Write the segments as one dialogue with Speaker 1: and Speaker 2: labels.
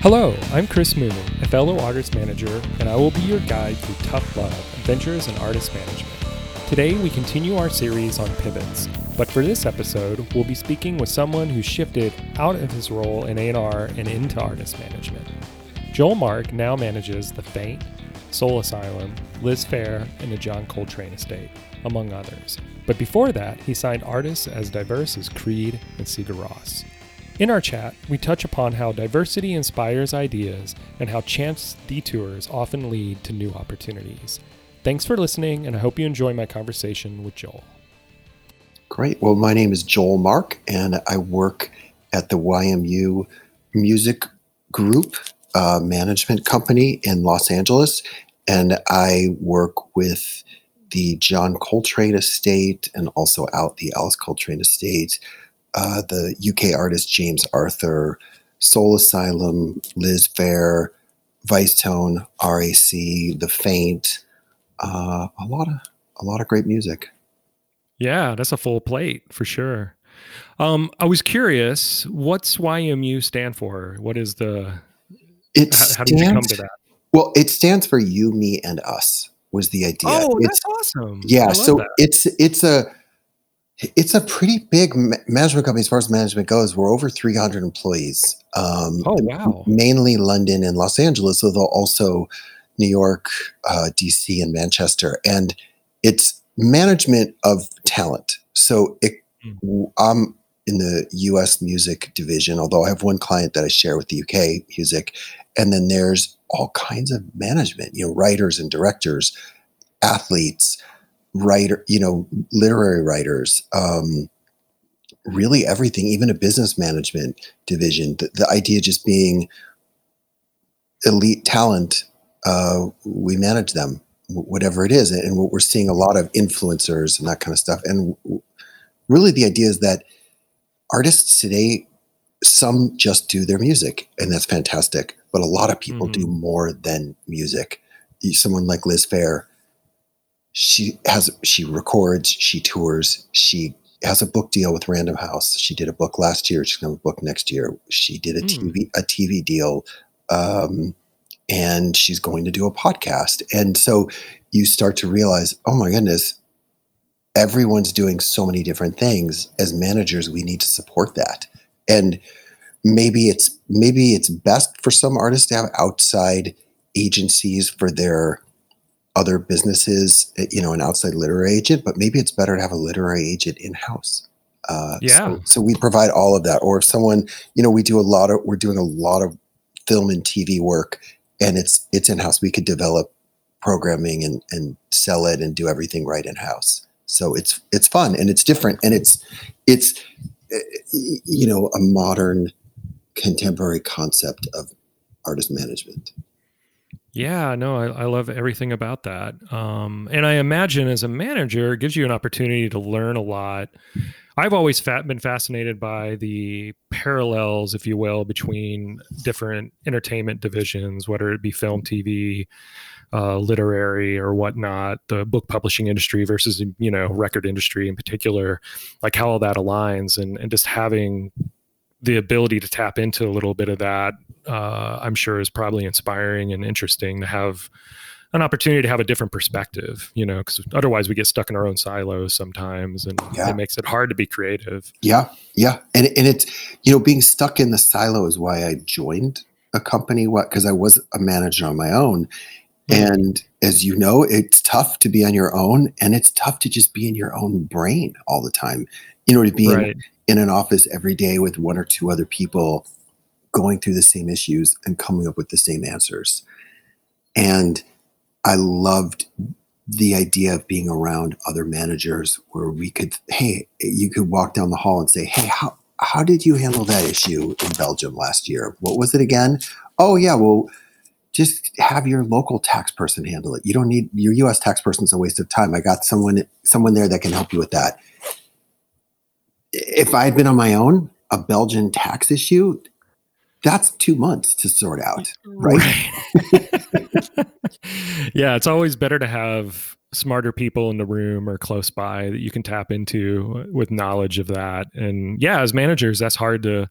Speaker 1: Hello, I'm Chris Moon, a fellow artist manager, and I will be your guide through tough love, adventures, and artist management. Today, we continue our series on pivots, but for this episode, we'll be speaking with someone who shifted out of his role in A&R and into artist management. Joel Mark now manages The Faint, Soul Asylum, Liz Phair, and the John Coltrane Estate, among others. But before that, he signed artists as diverse as Creed and Sigur Rós. In our chat, we touch upon how diversity inspires ideas and how chance detours often lead to new opportunities. Thanks for listening, and I hope you enjoy my conversation with Joel.
Speaker 2: Great. Well, my name is Joel Mark, and I work at the YMU Music Group uh, Management Company in Los Angeles. And I work with the John Coltrane Estate and also out the Alice Coltrane Estate, uh, the UK artist James Arthur, Soul Asylum, Liz Phair, Vicetone, RAC, The Faint, uh, a lot of a lot of great music.
Speaker 1: Yeah, that's a full plate for sure. Um, I was curious, what's YMU stand for? What is the?
Speaker 2: It
Speaker 1: how,
Speaker 2: stands,
Speaker 1: how did you come to that?
Speaker 2: Well, it stands for you, me, and us. Was the idea?
Speaker 1: Oh,
Speaker 2: it's,
Speaker 1: that's awesome.
Speaker 2: Yeah, so that. it's it's a it's a pretty big management company as far as management goes. We're over 300 employees. Um,
Speaker 1: oh wow!
Speaker 2: Mainly London and Los Angeles, although also New York, uh, DC, and Manchester, and it's management of talent. So it, mm. I'm in the U.S. music division, although I have one client that I share with the UK music, and then there's all kinds of management. You know, writers and directors, athletes, writer, you know, literary writers. Um, really everything, even a business management division. The, the idea just being elite talent uh, we manage them, whatever it is. And what we're seeing a lot of influencers and that kind of stuff. And really, the idea is that artists today, some just do their music, and that's fantastic. But a lot of people mm-hmm. do more than music. Someone like Liz Phair, she has she records, she tours, she has a book deal with Random House. She did a book last year. She's going to have a book next year. She did a mm. TV a TV deal. Um, and she's going to do a podcast. And so you start to realize, oh my goodness, everyone's doing so many different things. As managers, we need to support that. And maybe it's maybe it's best for some artists to have outside agencies for their other businesses, eh, you know, an outside literary agent, but maybe it's better to have a literary agent in house. Uh,
Speaker 1: yeah.
Speaker 2: So, so, we provide all of that. Or if someone, you know, we do a lot of, we're doing a lot of film and TV work and it's it's in house. We could develop programming and and sell it and do everything right in house. So it's it's fun and it's different and it's it's eh, you know a modern contemporary concept of artist management.
Speaker 1: Yeah, no, I, I love everything about that. Um, and I imagine as a manager, it gives you an opportunity to learn a lot I've always fat, been fascinated by the parallels, if you will, between different entertainment divisions, whether it be film, TV, uh, literary, or whatnot, the book publishing industry versus you know record industry in particular, like how all that aligns, and and just having the ability to tap into a little bit of that, uh, I'm sure is probably inspiring and interesting to have an opportunity to have a different perspective, you know, because otherwise we get stuck in our own silos sometimes and yeah. it makes it hard to be creative.
Speaker 2: Yeah. Yeah. And, and it's, you know, being stuck in the silo is why I joined a company, what, because I was a manager on my own. Mm-hmm. And as you know, it's tough to be on your own and it's tough to just be in your own brain all the time. You know, to be right. in, in an office every day with one or two other people going through the same issues and coming up with the same answers. And I loved the idea of being around other managers where we could, hey, you could walk down the hall and say, hey, how, how did you handle that issue in Belgium last year? What was it again? Oh, yeah, well, just have your local tax person handle it. You don't need your US tax person's a waste of time. I got someone someone there that can help you with that. If I had been on my own, a Belgian tax issue, that's two months to sort out, right?
Speaker 1: right. yeah, it's always better to have smarter people in the room or close by that you can tap into with knowledge of that. And yeah, as managers, that's hard to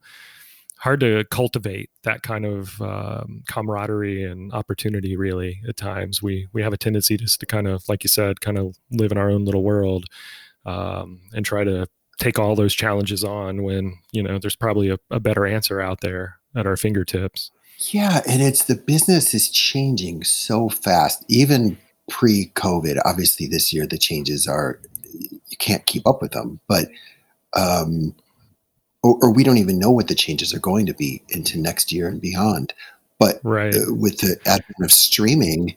Speaker 1: hard to cultivate that kind of um, camaraderie and opportunity. Really, at times we we have a tendency just to kind of, like you said, kind of live in our own little world um, and try to take all those challenges on when you know there's probably a, a better answer out there at our fingertips.
Speaker 2: Yeah, and it's the business is changing so fast, even pre-COVID. Obviously, this year the changes are you can't keep up with them, but um, or, or, we don't even know what the changes are going to be into next year and beyond. But
Speaker 1: right.
Speaker 2: uh, with the advent of streaming,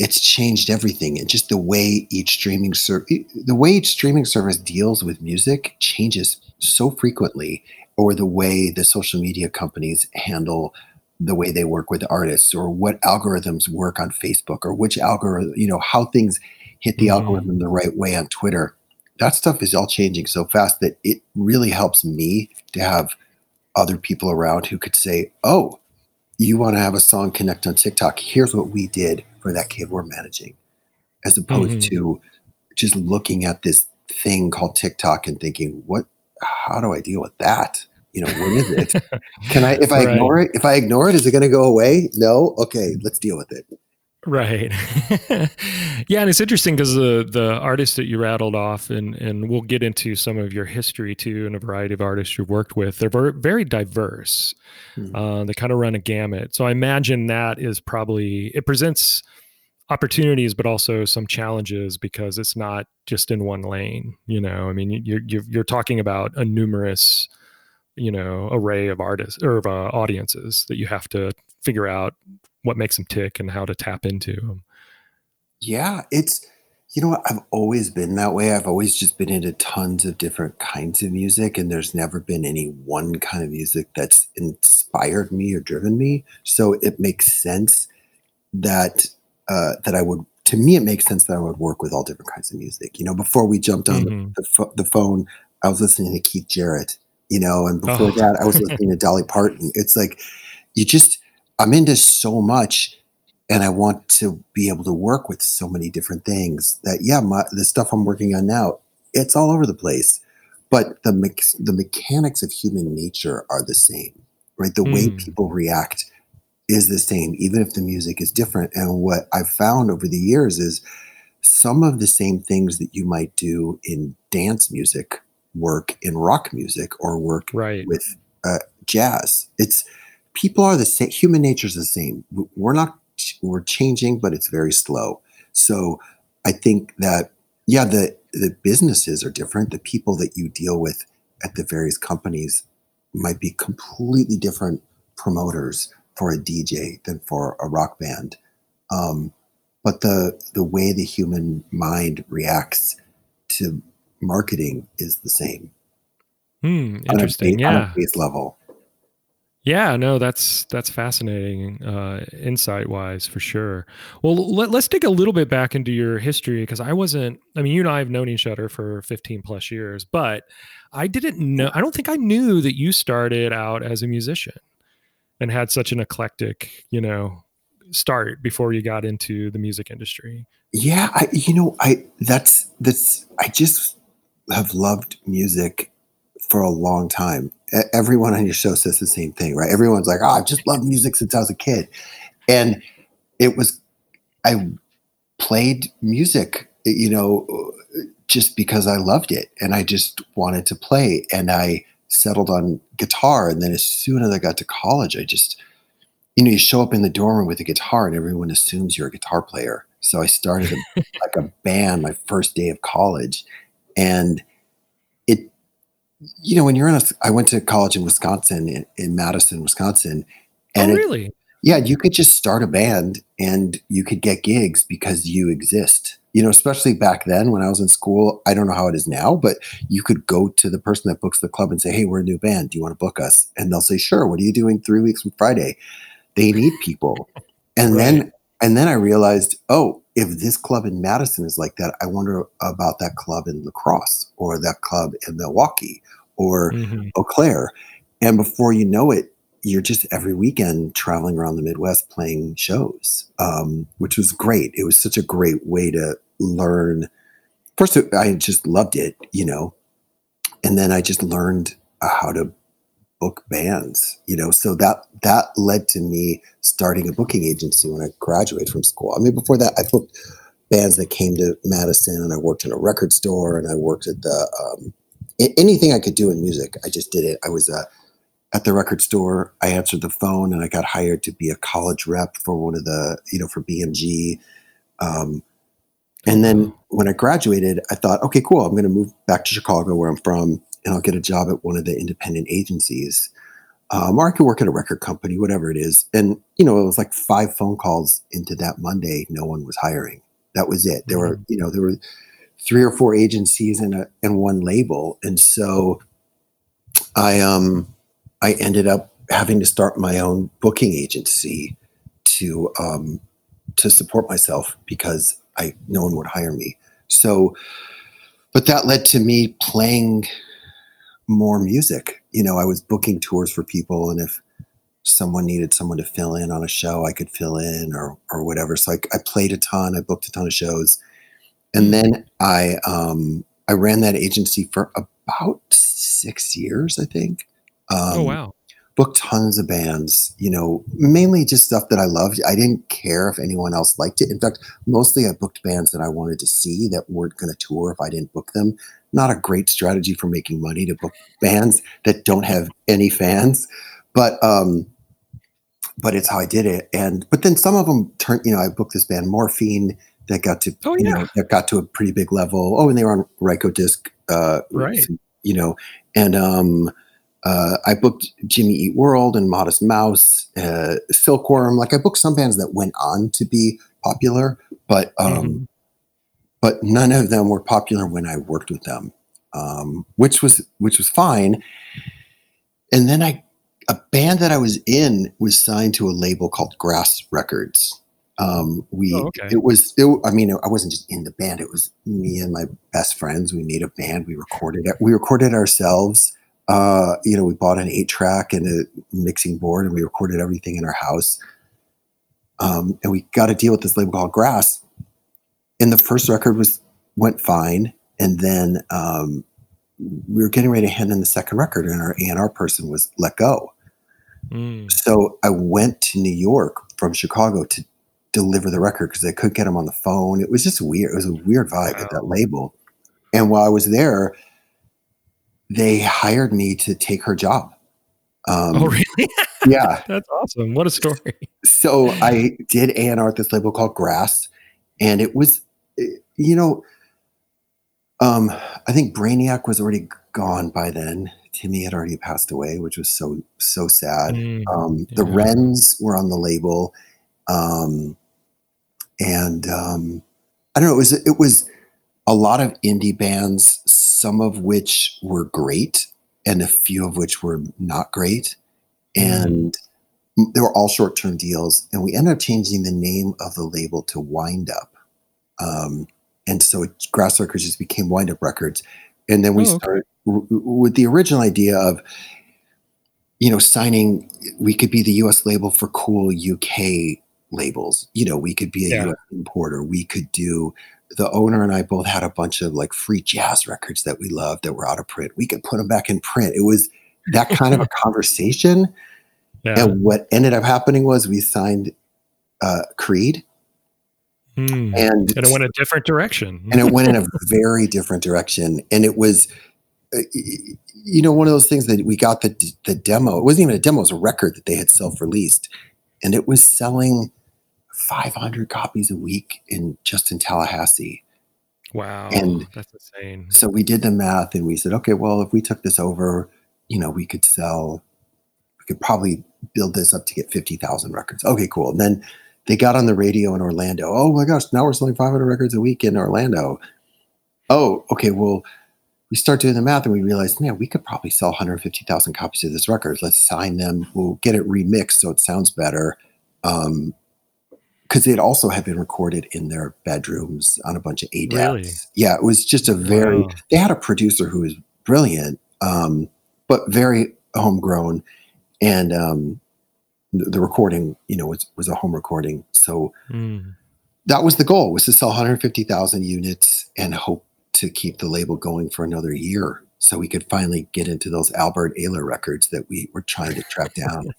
Speaker 2: it's changed everything, and just the way each streaming ser- the way each streaming service deals with music changes so frequently, or the way the social media companies handle the way they work with artists or what algorithms work on Facebook or which algorithm, you know, how things hit the mm-hmm. algorithm the right way on Twitter. That stuff is all changing so fast that it really helps me to have other people around who could say, Oh, you want to have a song connect on TikTok? Here's what we did for that kid we're managing, as opposed mm-hmm. to just looking at this thing called TikTok and thinking, What, how do I deal with that? you know what is it can i if i right. ignore it if i ignore it is it going to go away no okay let's deal with it
Speaker 1: right. Yeah and it's interesting because the the artists that you rattled off and and we'll get into some of your history too and a variety of artists you've worked with they're very, very diverse hmm. uh, they kind of run a gamut. So i imagine that is probably it presents opportunities but also some challenges because it's not just in one lane you know? I mean you're you're, you're talking about a numerous you know array of artists or of uh, audiences that you have to figure out what makes them tick and how to tap into them.
Speaker 2: Yeah, it's you know what I've always been that way. I've always just been into tons of different kinds of music and there's never been any one kind of music that's inspired me or driven me. So it makes sense that uh, that I would to me it makes sense that I would work with all different kinds of music. You know, before we jumped on mm-hmm. the, the, fo- the phone, I was listening to Keith Jarrett you know, and before oh. that, I was listening to Dolly Parton. It's like you just, I'm into so much and I want to be able to work with so many different things that, yeah, my, the stuff I'm working on now, it's all over the place. But the, me- the mechanics of human nature are the same, right? The mm. way people react is the same, even if the music is different. And what I've found over the years is some of the same things that you might do in dance music work in rock music or work
Speaker 1: right.
Speaker 2: with uh, jazz. It's people are the same. Human nature is the same. We're not. We're changing, but it's very slow. So I think that yeah, the the businesses are different. The people that you deal with at the various companies might be completely different promoters for a DJ than for a rock band. Um, but the the way the human mind reacts to marketing is the same.
Speaker 1: Hmm, interesting. On a, yeah. On
Speaker 2: a base level.
Speaker 1: Yeah, no, that's that's fascinating, uh, insight wise for sure. Well, let, us dig a little bit back into your history because I wasn't. I mean, you and I have known each other for 15 plus years, but I didn't know. I don't think I knew that you started out as a musician and had such an eclectic, you know, start before you got into the music industry.
Speaker 2: Yeah, I, you know, I that's that's I just have loved music for a long time. Everyone on your show says the same thing, right? Everyone's like, "Oh, I've just loved music since I was a kid," and it was I played music, you know, just because I loved it and I just wanted to play, and I settled on guitar. And then as soon as I got to college, I just, you know, you show up in the dorm room with a guitar, and everyone assumes you're a guitar player. So I started a, like a band my first day of college, and you know when you're in a i went to college in wisconsin in, in madison wisconsin
Speaker 1: and oh, really? It,
Speaker 2: yeah you could just start a band and you could get gigs because you exist. You know especially back then when i was in school i don't know how it is now but you could go to the person that books the club and say hey we're a new band. Do you want to book us? And they'll say sure. What are you doing three weeks from friday? They need people. And right. then and then i realized oh if this club in Madison is like that, I wonder about that club in La Crosse or that club in Milwaukee or mm-hmm. Eau Claire. And before you know it, you're just every weekend traveling around the Midwest playing shows, um, which was great. It was such a great way to learn. First, I just loved it, you know, and then I just learned how to book bands, you know. So that that led to me starting a booking agency when I graduated from school. I mean, before that, I booked bands that came to Madison, and I worked in a record store, and I worked at the um, anything I could do in music. I just did it. I was uh, at the record store. I answered the phone, and I got hired to be a college rep for one of the, you know, for BMG. Um, and then when I graduated, I thought, okay, cool. I'm going to move back to Chicago, where I'm from, and I'll get a job at one of the independent agencies. Um, or I could work at a record company, whatever it is. And, you know, it was like five phone calls into that Monday. No one was hiring. That was it. There were, you know, there were three or four agencies and a, and one label. And so I, um, I ended up having to start my own booking agency to, um, to support myself because I, no one would hire me. So, but that led to me playing more music. You know, I was booking tours for people, and if someone needed someone to fill in on a show, I could fill in or or whatever. So I, I played a ton. I booked a ton of shows, and then I um, I ran that agency for about six years, I think.
Speaker 1: Um, oh wow!
Speaker 2: Booked tons of bands. You know, mainly just stuff that I loved. I didn't care if anyone else liked it. In fact, mostly I booked bands that I wanted to see that weren't going to tour if I didn't book them not a great strategy for making money to book bands that don't have any fans, but um, but it's how I did it. And but then some of them turned. You know, I booked this band Morphine that got to oh, yeah. you know that got to a pretty big level. Oh, and they were on Rykodisc, uh,
Speaker 1: right?
Speaker 2: You know, and um, uh, I booked Jimmy Eat World and Modest Mouse, uh, Silkworm. Like I booked some bands that went on to be popular, but um, mm-hmm but none of them were popular when I worked with them, um, which was which was fine. And then I, a band that I was in was signed to a label called Grass Records. Um, we oh, okay. it was it, I mean I wasn't just in the band. It was me and my best friends. We made a band. We recorded it. We recorded ourselves. Uh, you know, we bought an eight track and a mixing board, and we recorded everything in our house. Um, and we got a deal with this label called Grass, and the first record was went fine, and then um, we were getting ready to hand in the second record, and our A&R person was let go. Mm. So I went to New York from Chicago to deliver the record because I couldn't get him on the phone. It was just weird. It was a weird vibe wow. at that label. And while I was there, they hired me to take her job.
Speaker 1: Um, oh, really?
Speaker 2: yeah,
Speaker 1: that's awesome. What a story.
Speaker 2: So I did A&R at this label called Grass, and it was you know, um, I think Brainiac was already gone by then. Timmy had already passed away, which was so so sad. Mm, um, yeah. The Wrens were on the label, um, and um, I don't know. It was it was a lot of indie bands, some of which were great, and a few of which were not great, mm. and they were all short term deals. And we ended up changing the name of the label to Wind Up. Um, and so Grass Records just became Wind Up Records, and then we oh, started with the original idea of, you know, signing. We could be the U.S. label for cool UK labels. You know, we could be a yeah. U.S. importer. We could do. The owner and I both had a bunch of like free jazz records that we loved that were out of print. We could put them back in print. It was that kind of a conversation. Yeah. And what ended up happening was we signed uh, Creed
Speaker 1: Mm. And, and it went a different direction.
Speaker 2: and it went in a very different direction. And it was, uh, you know, one of those things that we got the the demo. It wasn't even a demo; it was a record that they had self released, and it was selling 500 copies a week in just in Tallahassee.
Speaker 1: Wow, and that's insane.
Speaker 2: So we did the math, and we said, okay, well, if we took this over, you know, we could sell, we could probably build this up to get 50,000 records. Okay, cool. And then they got on the radio in Orlando. Oh my gosh, now we're selling 500 records a week in Orlando. Oh, okay. Well, we start doing the math and we realize, man, we could probably sell 150,000 copies of this record. Let's sign them. We'll get it remixed so it sounds better. Um, because it also had been recorded in their bedrooms on a bunch of ADATs. Really? Yeah, it was just a very. Wow. They had a producer who was brilliant, um, but very homegrown, and um, the recording, you know, was, was a home recording. So mm. that was the goal was to sell 150,000 units and hope to keep the label going for another year. so we could finally get into those Albert Ayler records that we were trying to track down.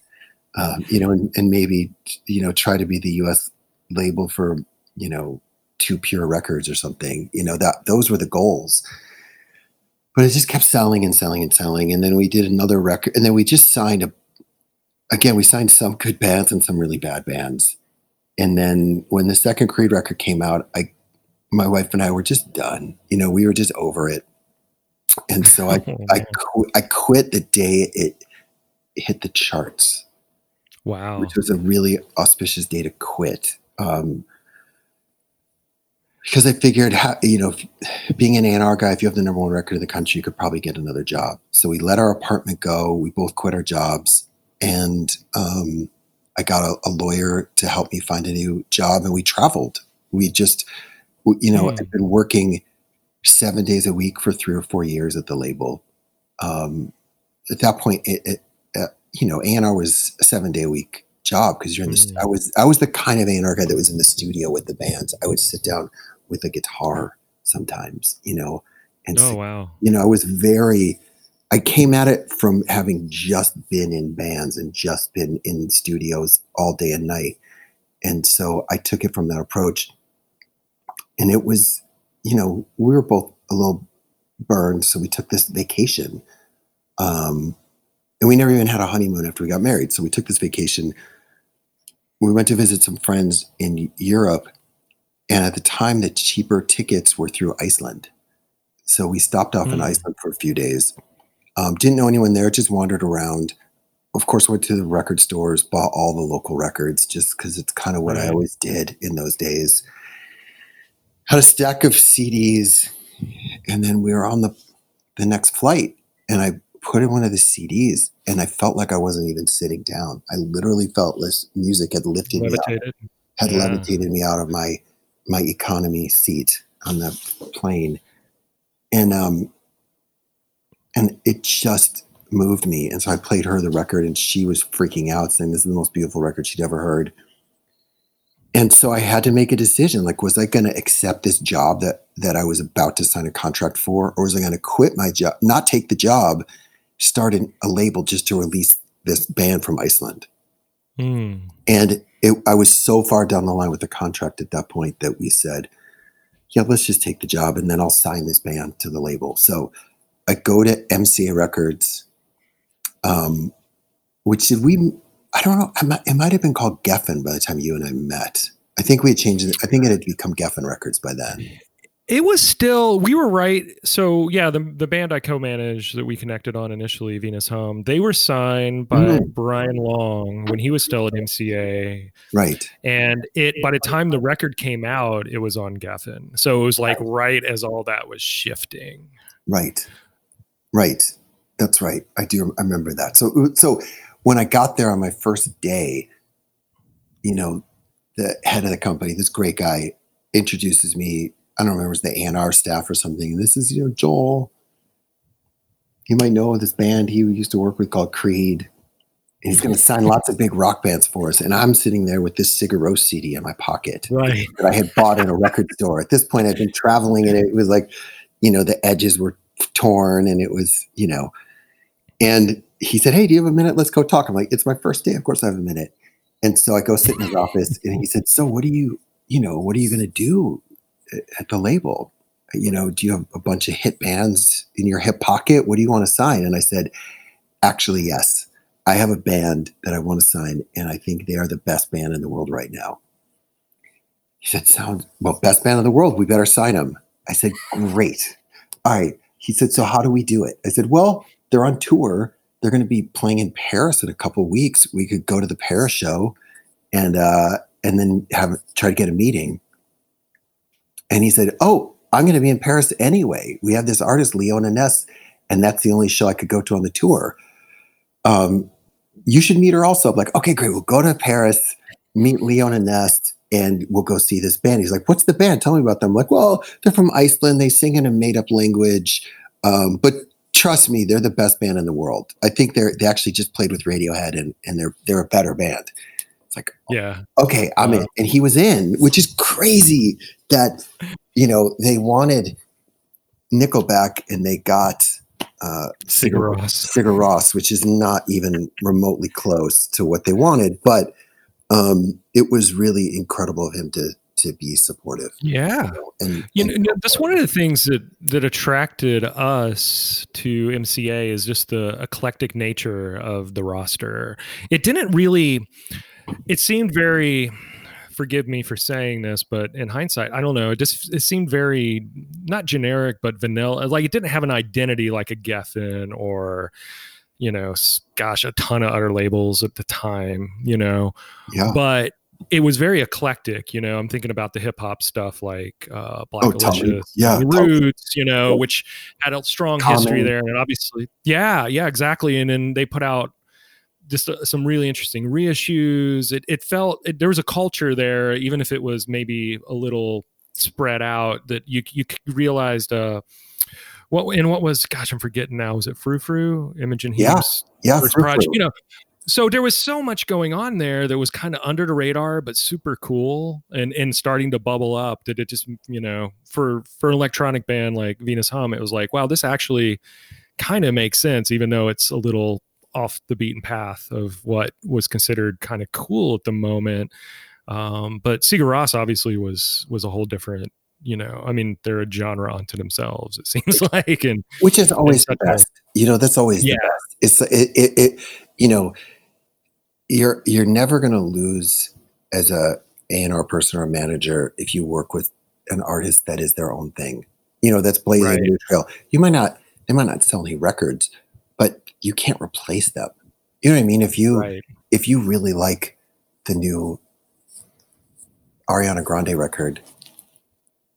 Speaker 2: Um, you know, and, and maybe you know try to be the U.S. label for you know Too Pure Records or something. You know that those were the goals. But it just kept selling and selling and selling, and then we did another record, and then we just signed a. Again, we signed some good bands and some really bad bands, and then when the second Creed record came out, I, my wife and I were just done. You know, we were just over it, and so I I qu- I quit the day it hit the charts
Speaker 1: wow.
Speaker 2: which was a really auspicious day to quit. Um, because I figured, how, you know, if- being an A&R guy, if you have the number one record in the country, you could probably get another job. So we let our apartment go. We both quit our jobs, and um, I got a, a lawyer to help me find a new job, and we traveled. We just, you know,
Speaker 1: Hmm.
Speaker 2: I've been working seven days a week for three or four years at the label. Um, at that point, it, it uh, you know, A&R was a seven day a week job because you're in this.
Speaker 1: Mm.
Speaker 2: I was I was the kind of A&R guy that was in the studio with the bands. I would sit down with a guitar sometimes, you know, and
Speaker 1: Oh wow.
Speaker 2: you know, I was very. I came at it from having just been in bands and just been in studios all day and night, and so I took it from that approach. And it was, you know, we were both a little burned, so we took this vacation. Um, and we never even had a honeymoon after we got married. So we took this vacation. We went to visit some friends in Europe. And at the time, the cheaper tickets were through Iceland. So we stopped off in
Speaker 1: Mm.
Speaker 2: Iceland for a few days. Um, didn't know anyone there, just wandered around. Of course, went to the record stores, bought all the local records just because it's kind of what I always did in those days. Had a stack of CDs, and then we were on the the next flight, and I put in one of the CDs, and I felt like I wasn't even sitting down. I literally felt this music had lifted me out, had
Speaker 1: Yeah.
Speaker 2: levitated me out of my my economy seat on the plane, and um, and it just moved me. And so I played her the record, and she was freaking out, saying this is the most beautiful record she'd ever heard. And so I had to make a decision. Like, was I going to accept this job that that I was about to sign a contract for, or was I going to quit my job, not take the job, start an, a label just to release this band from Iceland?
Speaker 1: Mm.
Speaker 2: And it, I was so far down the line with the contract at that point that we said, yeah, let's just take the job and then I'll sign this band to the label. So I go to MCA Records, um, which did we, I don't know, it might, it might have been called Geffen by the time you and I met. I think we had changed it. I think it had become Geffen Records by then.
Speaker 1: It was still we were right. So yeah, the the band I co-managed that we connected on initially, Venus Hum, they were signed by
Speaker 2: Mm.
Speaker 1: Brian Long when he was still at MCA.
Speaker 2: Right.
Speaker 1: And it by the time the record came out, it was on Geffen. So it was like right as all that was shifting.
Speaker 2: Right. Right. That's right. I do I remember that. So so when I got there on my first day, you know, the head of the company, this great guy, introduces me. I don't remember, it was the A&R staff or something. And this is, you know, Joel. You might know this band he used to work with called Creed. And he's going to sign lots of big rock bands for us. And I'm sitting there with this Sigur CD in my pocket
Speaker 1: Right.
Speaker 2: that I had bought in a record store. At this point, I'd been traveling and it was like, you know, the edges were torn and it was, you know, and he said, Hey, do you have a minute? Let's go talk. I'm like, It's my first day. Of course I have a minute. And so I go sit in his office and he said, So what do you, you know, what are you going to do uh, at the label? You know, do you have a bunch of hit bands in your hip pocket? What do you want to sign? And I said, Actually, yes. I have a band that I want to sign, and I think they are the best band in the world right now. He said, Sound well, best band in the world. We better sign them. I said, Great. All right. He said, So how do we do it? I said, Well, they're on tour. They're going to be playing in Paris in a couple weeks. We could go to the Paris show and uh and then have try to get a meeting. And he said, Oh, I'm going to be in Paris anyway. We have this artist, Leona Naess, and that's the only show I could go to on the tour. Um, you should meet her also. I'm like, okay, great. We'll go to Paris, meet Leona Naess, and we'll go see this band. He's like, what's the band? Tell me about them. I'm like, well, they're from Iceland. They sing in a made up language. Um, but trust me, they're the best band in the world. I think they're they actually just played with Radiohead and, and they're they're a better band. It's like,
Speaker 1: Yeah.
Speaker 2: okay, I'm in. And he was in, which is crazy that, you know, they wanted Nickelback and they got uh,
Speaker 1: Sigur Rós.
Speaker 2: Sigur Rós, which is not even remotely close to what they wanted. But um, it was really incredible of him to to be supportive.
Speaker 1: Yeah,
Speaker 2: and,
Speaker 1: you
Speaker 2: and-
Speaker 1: know, that's one of the things that that attracted us to MCA is just the eclectic nature of the roster. It didn't really. It seemed very. Forgive me for saying this, but in hindsight, I don't know. It just it seemed very not generic, but vanilla. Like it didn't have an identity like a Geffen or, you know, gosh, a ton of other labels at the time. You know,
Speaker 2: yeah,
Speaker 1: but it was very eclectic. You know, I'm thinking about the hip hop stuff like uh, Black
Speaker 2: Oh.
Speaker 1: Delicious,
Speaker 2: Yeah,
Speaker 1: the Roots, you know, which had a strong history there, and obviously, yeah, yeah, exactly. And then they put out just uh, some really interesting reissues. It it felt it, there was a culture there, even if it was maybe a little spread out. That you you realized. Uh, what and what was gosh I'm forgetting now was it Frou Frou Imogen
Speaker 2: Yeah.
Speaker 1: Heap's
Speaker 2: yeah,
Speaker 1: first
Speaker 2: Frou
Speaker 1: project you know so there was so much going on there that was kind of under the radar but super cool and and starting to bubble up that it just you know for for an electronic band like venus hum it was like wow this actually kind of makes sense even though it's a little off the beaten path of what was considered kind of cool at the moment. Um but Sigur Rós obviously was was a whole different you know i mean they're a genre unto themselves it seems like and
Speaker 2: which is always the
Speaker 1: such a-
Speaker 2: best. You know, that's always
Speaker 1: Yeah.
Speaker 2: the best. It's it, it, it you know, you're you're never going to lose as a A and R person or a manager if you work with an artist that is their own thing. You know, that's blazing
Speaker 1: Right.
Speaker 2: a new trail. You might not they might not sell any records, but you can't replace them. You know what I mean? If you
Speaker 1: right
Speaker 2: if you really like the new Ariana Grande record,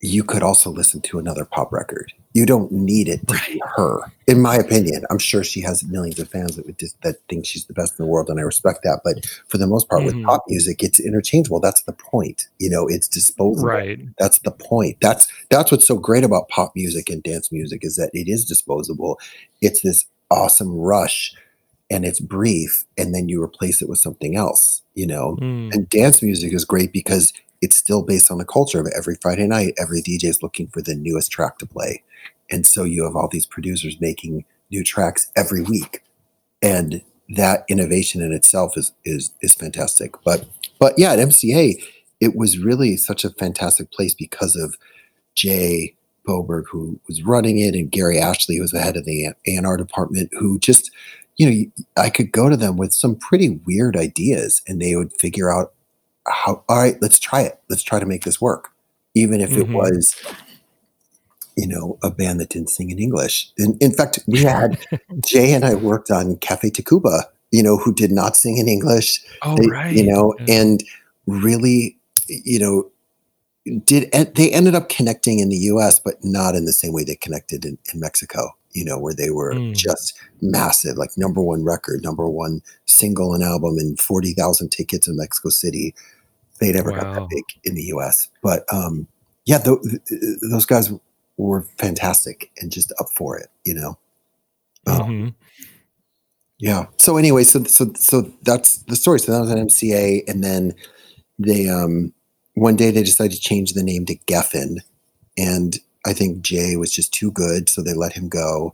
Speaker 2: you could also listen to another pop record. You don't need it to be her, in my opinion. I'm sure she has millions of fans that would just, that think she's the best in the world, and I respect that. But for the most part,
Speaker 1: Mhm.
Speaker 2: with pop music, it's interchangeable. That's the point. You know, it's disposable.
Speaker 1: right
Speaker 2: That's the point. That's that's what's so great about pop music and dance music is that it is disposable. It's this awesome rush, and it's brief, and then you replace it with something else. You know,
Speaker 1: Mm.
Speaker 2: and dance music is great because it's still based on the culture of every Friday night. Every DJ is looking for the newest track to play, and so you have all these producers making new tracks every week, and that innovation in itself is is is fantastic. But but yeah, at MCA, it was really such a fantastic place because of Jay Boberg, who was running it, and Gary Ashley, who was the head of the A&R department, who just, you know, I could go to them with some pretty weird ideas, and they would figure out how. All right, let's try it. Let's try to make this work, even if it
Speaker 1: Mhm.
Speaker 2: was, you know, a band that didn't sing in English. In, in fact, we had Jay and I worked on Cafe Tacuba, you know, who did not sing in English
Speaker 1: Oh,
Speaker 2: they-
Speaker 1: right.
Speaker 2: you know
Speaker 1: Yeah.
Speaker 2: and really you know did they ended up connecting in the us but not in the same way they connected in, in mexico you know where they were
Speaker 1: Mm.
Speaker 2: just massive like number one record number one single and album and 40000 tickets in mexico city they never got
Speaker 1: Wow.
Speaker 2: that big in the us but um yeah th- th- those guys were fantastic and just up for it you know Um,
Speaker 1: Mhm.
Speaker 2: yeah. So anyway, so so so that's the story. So that was an MCA, and then they um one day they decided to change the name to Geffen, and I think Jay was just too good, so they let him go,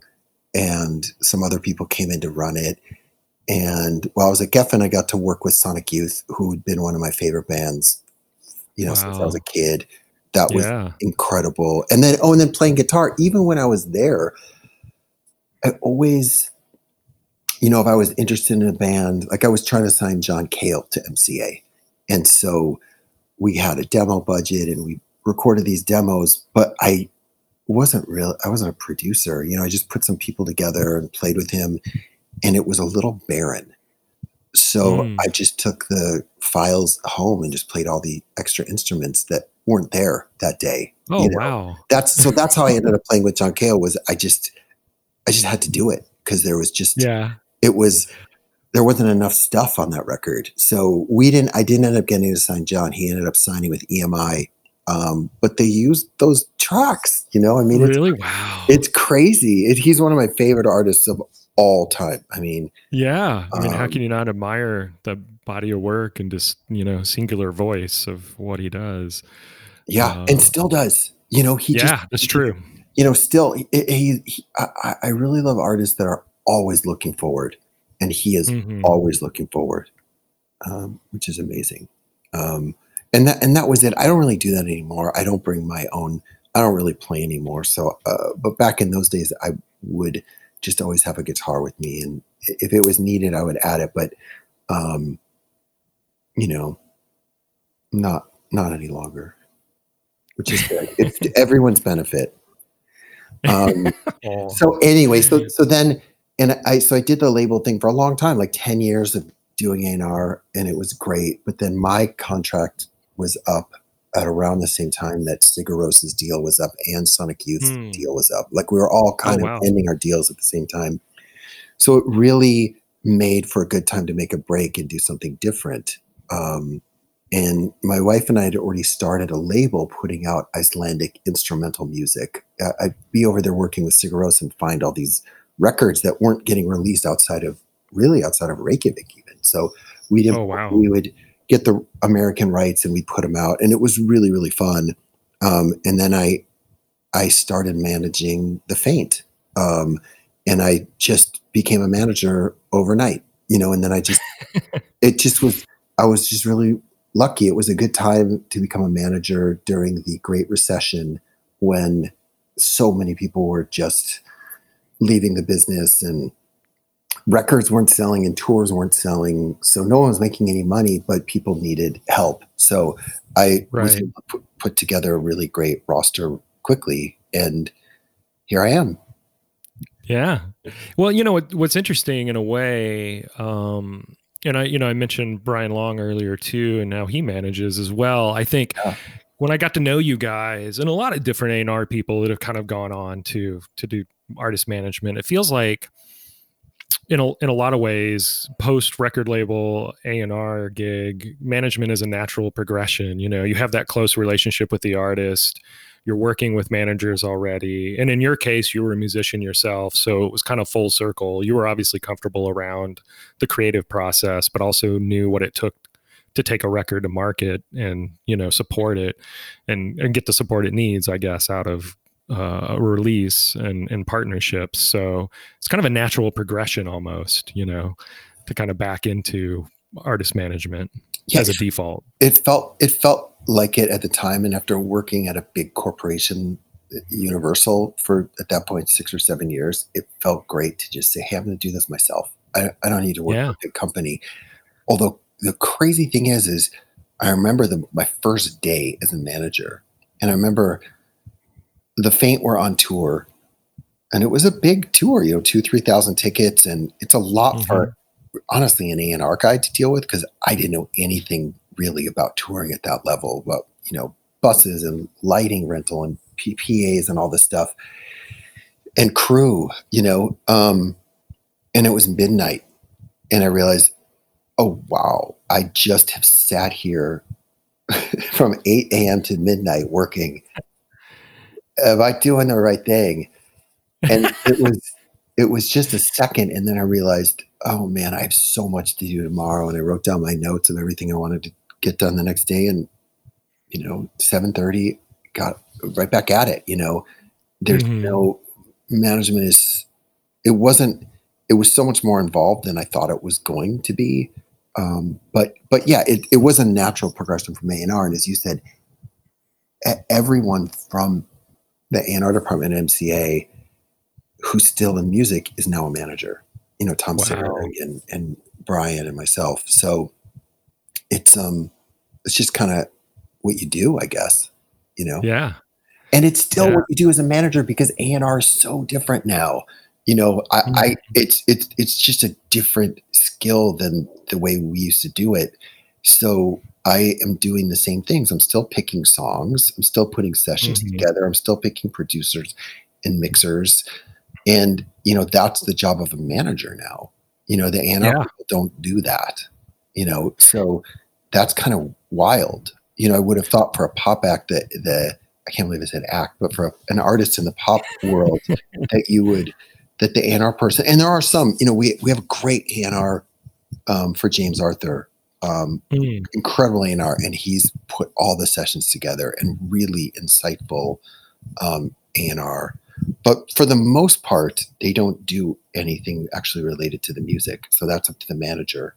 Speaker 2: and some other people came in to run it. And while I was at Geffen, I got to work with Sonic Youth, who had been one of my favorite bands, you know, since I was a kid. That was
Speaker 1: yeah.
Speaker 2: incredible. And then oh, and then playing guitar. Even when I was there, I always, you know, if I was interested in a band, like I was trying to sign John Cale to MCA, and so we had a demo budget and we recorded these demos. But I wasn't real. I wasn't a producer. You know, I just put some people together and played with him, and it was a little barren. So
Speaker 1: Mm.
Speaker 2: I just took the files home and just played all the extra instruments that weren't there that day
Speaker 1: Oh
Speaker 2: you know,
Speaker 1: wow.
Speaker 2: that's so that's how I ended up playing with John Cale was I just I just had to do it because there was just
Speaker 1: Yeah.
Speaker 2: it was there wasn't enough stuff on that record. So we didn't I didn't end up getting to sign John. He ended up signing with EMI. Um, but they used those tracks, you know. I mean it's
Speaker 1: really? Wow.
Speaker 2: it's crazy. It, he's one of my favorite artists of all time. I mean,
Speaker 1: yeah. I mean, how
Speaker 2: um,
Speaker 1: can you not admire the body of work and just you know singular voice of what he does?
Speaker 2: yeah,
Speaker 1: Uh,
Speaker 2: and still does. You know, he
Speaker 1: yeah,
Speaker 2: just
Speaker 1: that's true.
Speaker 2: you know, still, he, he, he I, I, really love artists that are always looking forward, and he is mm-hmm. always looking forward, um, which is amazing. Um, and that and that was it. I don't really do that anymore. I don't bring my own. I don't really play anymore. So, uh, but back in those days, I would just always have a guitar with me, and if it was needed, I would add it. But, um, you know, not not any longer, which is good. it's everyone's benefit. Um. So anyway, so so then, and I so I did the label thing for a long time, like ten years of doing A&R, and it was great. But then my contract was up at around the same time that Sigur Rós's deal was up and Sonic Youth's hmm. deal was up. Like we were all oh, kind oh, of wow. ending our deals at the same time. So it really made for a good time to make a break and do something different. Um, and my wife and I had already started a label putting out Icelandic instrumental music. Uh, I'd be over there working with Sigur Rós and find all these records that weren't getting released outside of really outside of Reykjavik even. So we didn't. oh, wow. we would get the American rights and we put them out, and it was really really fun. Um, and then I I started managing the Faint, um, and I just became a manager overnight. You know, and then I just it just was I was just really lucky. It was a good time to become a manager during the Great Recession when so many people were just leaving the business and records weren't selling and tours weren't selling. So no one was making any money, but people needed help. So I right. was able to put, put together a really great roster quickly. And here I am.
Speaker 1: Yeah. Well, you know what, what's interesting in a way, um, and I, you know, I mentioned Brian Long earlier too, and how he manages as well. I think yeah. when I got to know you guys and a lot of different A&R people that have kind of gone on to to do artist management, it feels like in a, in a lot of ways, post record label A&R gig, management is a natural progression. You know, you have that close relationship with the artist. You're working with managers already. And in your case, you were a musician yourself. So it was kind of full circle. You were obviously comfortable around the creative process, but also knew what it took to take a record to market and, you know, support it and, and get the support it needs, I guess, out of uh, release and, and partnerships. So it's kind of a natural progression almost, you know, to kind of back into artist management yeah, as a default.
Speaker 2: It felt it felt like it at the time, and after working at a big corporation, Universal, for at that point six or seven years, it felt great to just say, "Hey, I'm going to do this myself. I, I don't need to work yeah. for a big company." Although the crazy thing is, is I remember the my first day as a manager, and I remember the Faint were on tour, and it was a big tour. You know, two three thousand tickets, and it's a lot mm-hmm. for honestly an A and R guy to deal with because I didn't know anything really about touring at that level. About you know buses and lighting rental and PPAs and all this stuff, and crew. You know, um, and it was midnight, and I realized, oh wow, I just have sat here from 8 a.m. to midnight working am I doing the right thing? And it was it was just a second, and then I realized, oh man, I have so much to do tomorrow, and I wrote down my notes of everything I wanted to get done the next day, and you know, seven thirty, got right back at it. You know, there's mm-hmm. no management is it wasn't it was so much more involved than I thought it was going to be. Um, but but yeah, it, it was a natural progression from A and R, and as you said, everyone from the A&R department at MCA, who's still in music, is now a manager. You know, Tom wow. and and Brian and myself. So it's um it's just kind of what you do, I guess. You know.
Speaker 1: Yeah.
Speaker 2: And it's still yeah. what you do as a manager because A and R is so different now. You know, I, mm-hmm. I it's it's it's just a different skill than the way we used to do it. So I am doing the same things. I'm still picking songs. I'm still putting sessions mm-hmm. together. I'm still picking producers and mixers. And, you know, that's the job of a manager now. You know, the A&R yeah. people don't do that, you know, so that's kind of wild. You know, I would have thought for a pop act that the, I can't believe I said act, but for a, an artist in the pop world that you would, that the A&R person, and there are some, you know, we, we have a great A&R um, for James Arthur um, mm. incredible A&R, and he's put all the sessions together and really insightful um, A&R. but for the most part, they don't do anything actually related to the music. So that's up to the manager.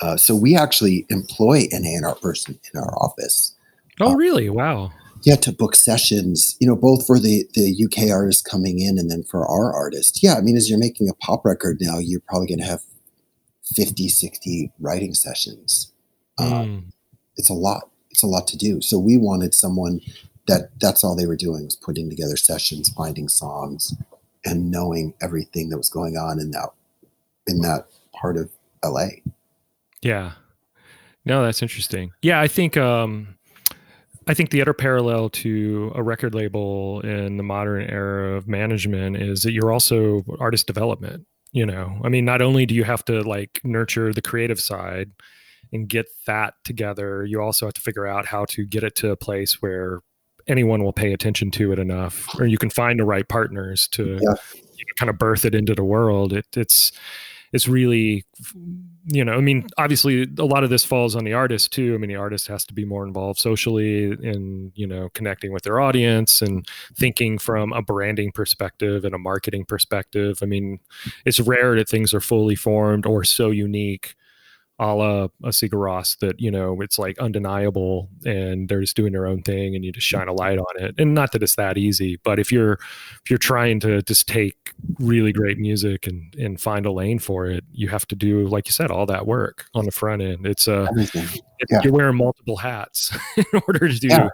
Speaker 2: Uh, so we actually employ an A&R person in our office.
Speaker 1: Oh, uh, really? Wow.
Speaker 2: Yeah, to book sessions, you know, both for the, the UK artists coming in and then for our artists. Yeah, I mean, as you're making a pop record now, you're probably going to have 50, 60 writing sessions. Mm. Um, it's a lot. It's a lot to do. So we wanted someone that that's all they were doing was putting together sessions, finding songs, and knowing everything that was going on in that in that part of LA.
Speaker 1: Yeah. No, that's interesting. Yeah, I think um I think the other parallel to a record label in the modern era of management is that you're also artist development. You know, I mean, not only do you have to like nurture the creative side and get that together, you also have to figure out how to get it to a place where anyone will pay attention to it enough, or you can find the right partners to yeah. kind of birth it into the world. It, it's it's really you know i mean obviously a lot of this falls on the artist too. I mean the artist has to be more involved socially in you know connecting with their audience and thinking from a branding perspective and a marketing perspective. I mean it's rare that things are fully formed or so unique a la a Sigur Rós that you know it's like undeniable and they're just doing their own thing and you just shine a light on it. And not that it's that easy but if you're if you're trying to just take really great music and and find a lane for it you have to do like you said all that work on the front end. It's uh yeah. you're wearing multiple hats in order to do yeah.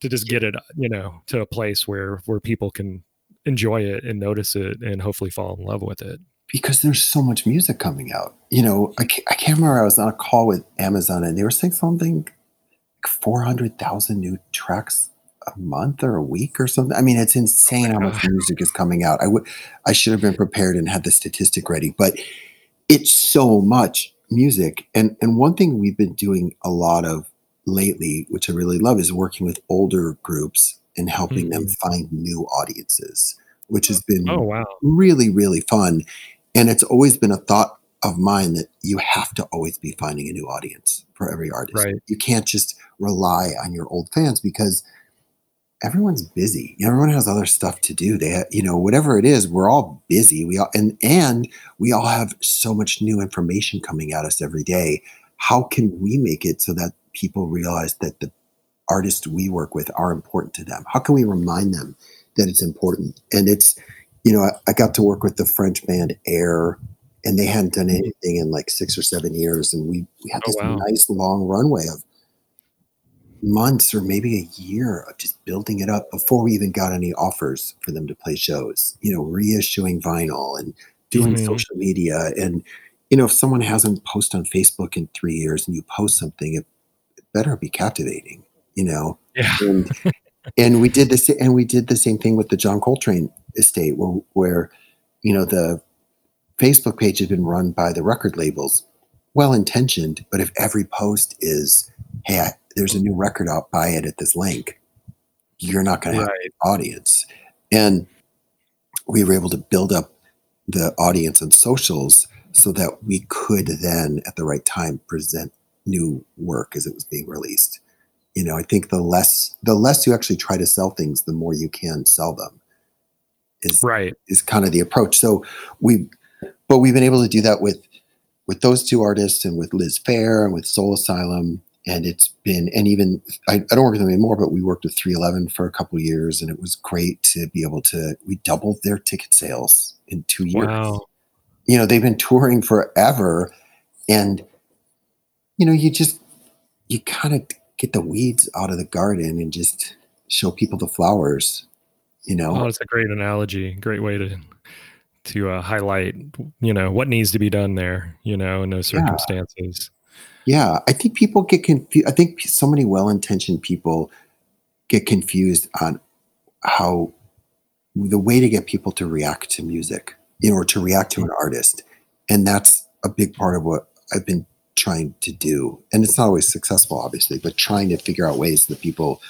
Speaker 1: to just get it you know to a place where where people can enjoy it and notice it and hopefully fall in love with it
Speaker 2: because there's so much music coming out. You know, I can't, I can't remember. I was on a call with Amazon and they were saying something like 400,000 new tracks a month or a week or something. I mean, it's insane how much music is coming out. I would, I should have been prepared and had the statistic ready, but it's so much music. And and one thing we've been doing a lot of lately, which I really love, is working with older groups and helping mm-hmm. them find new audiences, which has been
Speaker 1: oh wow
Speaker 2: really really fun. And it's always been a thought of mine that you have to always be finding a new audience for every artist.
Speaker 1: Right.
Speaker 2: You can't just rely on your old fans because everyone's busy. Everyone has other stuff to do. They, you know, whatever it is, we're all busy. We all and and we all have so much new information coming at us every day. How can we make it so that people realize that the artists we work with are important to them? How can we remind them that it's important? And it's you know, I, I, got to work with the French band Air, and they hadn't done anything in like six or seven years, and we we had oh, this wow. nice long runway of months or maybe a year of just building it up before we even got any offers for them to play shows. You know, reissuing vinyl and doing mm-hmm. social media, and you know, if someone hasn't posted on Facebook in three years and you post something, it, it better be captivating. You know,
Speaker 1: yeah.
Speaker 2: and, and we did this, and we did the same thing with the John Coltrane estate where, where you know the Facebook page has been run by the record labels, well intentioned, but if every post is, "Hey, I, there's a new record out, buy it at this link," you're not going right. to have an audience. And we were able to build up the audience on socials so that we could then, at the right time, present new work as it was being released. You know, I think the less the less you actually try to sell things, the more you can sell them is
Speaker 1: right
Speaker 2: is kind of the approach. So we, but we've been able to do that with with those two artists and with Liz Phair and with Soul Asylum. And it's been, and even I, I don't work with them anymore, but we worked with 311 for a couple years, and it was great to be able to. We doubled their ticket sales in two years. Wow. You know, they've been touring forever, and you know, you just you kind of get the weeds out of the garden and just show people the flowers you know?
Speaker 1: Oh, it's a great analogy great way to to uh, highlight you know what needs to be done there you know in those circumstances.
Speaker 2: Yeah, yeah. i think people get confused i think so many well-intentioned people get confused on how the way to get people to react to music you know or to react to an artist. And that's a big part of what i've been trying to do. And it's not always successful obviously but trying to figure out ways that people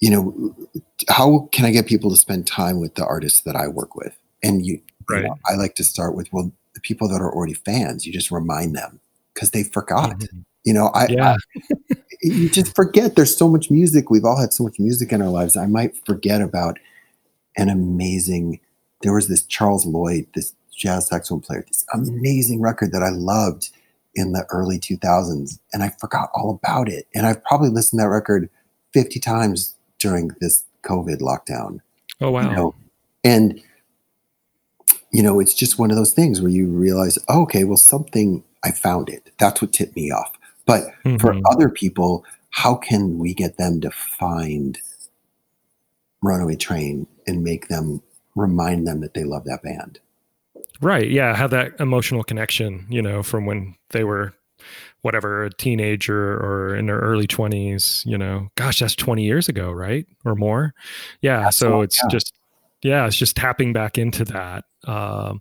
Speaker 2: you know, how can I get people to spend time with the artists that I work with? And you, right. you know, I like to start with, well, the people that are already fans, you just remind them because they forgot. Mm-hmm. You know, I, yeah. I, you just forget there's so much music. We've all had so much music in our lives. I might forget about an amazing. There was this Charles Lloyd, this jazz saxophone player, this amazing record that I loved in the early 2000s, and I forgot all about it. And I've probably listened to that record 50 times during this COVID lockdown.
Speaker 1: Oh wow!
Speaker 2: You know? And you know, it's just one of those things where you realize, oh, okay, well, something I found it. That's what tipped me off. But mm-hmm. for other people, how can we get them to find Runaway Train and make them remind them that they love that band?
Speaker 1: Right. Yeah. Have that emotional connection, you know, from when they were whatever, a teenager or in their early 20s, you know, gosh, that's 20 years ago, right? Or more. Yeah. That's so it's yeah. just, yeah, it's just tapping back into that. Um,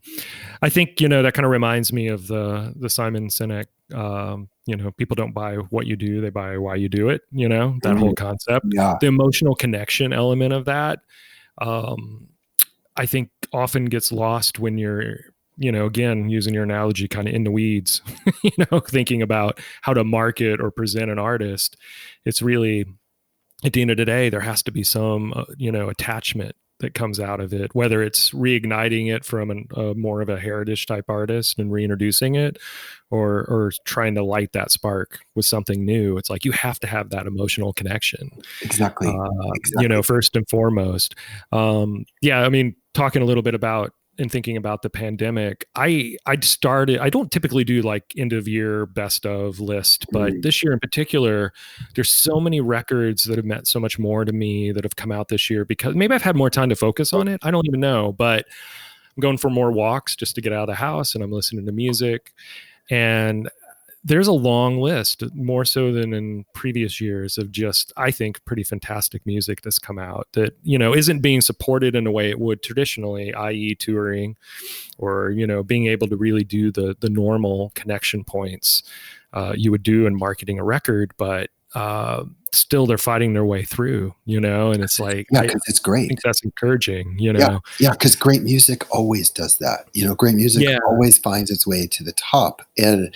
Speaker 1: I think, you know, that kind of reminds me of the, the Simon Sinek, um, you know, people don't buy what you do, they buy why you do it, you know, that mm-hmm. whole concept.
Speaker 2: Yeah.
Speaker 1: The emotional connection element of that. Um, I think often gets lost when you're you know, again, using your analogy, kind of in the weeds, you know, thinking about how to market or present an artist. It's really, at the end of the day, there has to be some, uh, you know, attachment that comes out of it, whether it's reigniting it from an, uh, more of a heritage type artist and reintroducing it, or or trying to light that spark with something new. It's like you have to have that emotional connection.
Speaker 2: Exactly. Uh,
Speaker 1: exactly. You know, first and foremost. Um, yeah, I mean, talking a little bit about in thinking about the pandemic, I I started. I don't typically do like end of year best of list, but mm. this year in particular, there's so many records that have meant so much more to me that have come out this year because maybe I've had more time to focus on it. I don't even know, but I'm going for more walks just to get out of the house, and I'm listening to music, and there's a long list, more so than in previous years, of just I think pretty fantastic music that's come out that you know isn't being supported in a way it would traditionally, i.e., touring, or you know being able to really do the the normal connection points uh, you would do in marketing a record, but uh, still they're fighting their way through, you know, and it's like,
Speaker 2: yeah, because it's great. I
Speaker 1: think that's encouraging, you know.
Speaker 2: Yeah, yeah, because great music always does that. You know, great music yeah. always finds its way to the top, and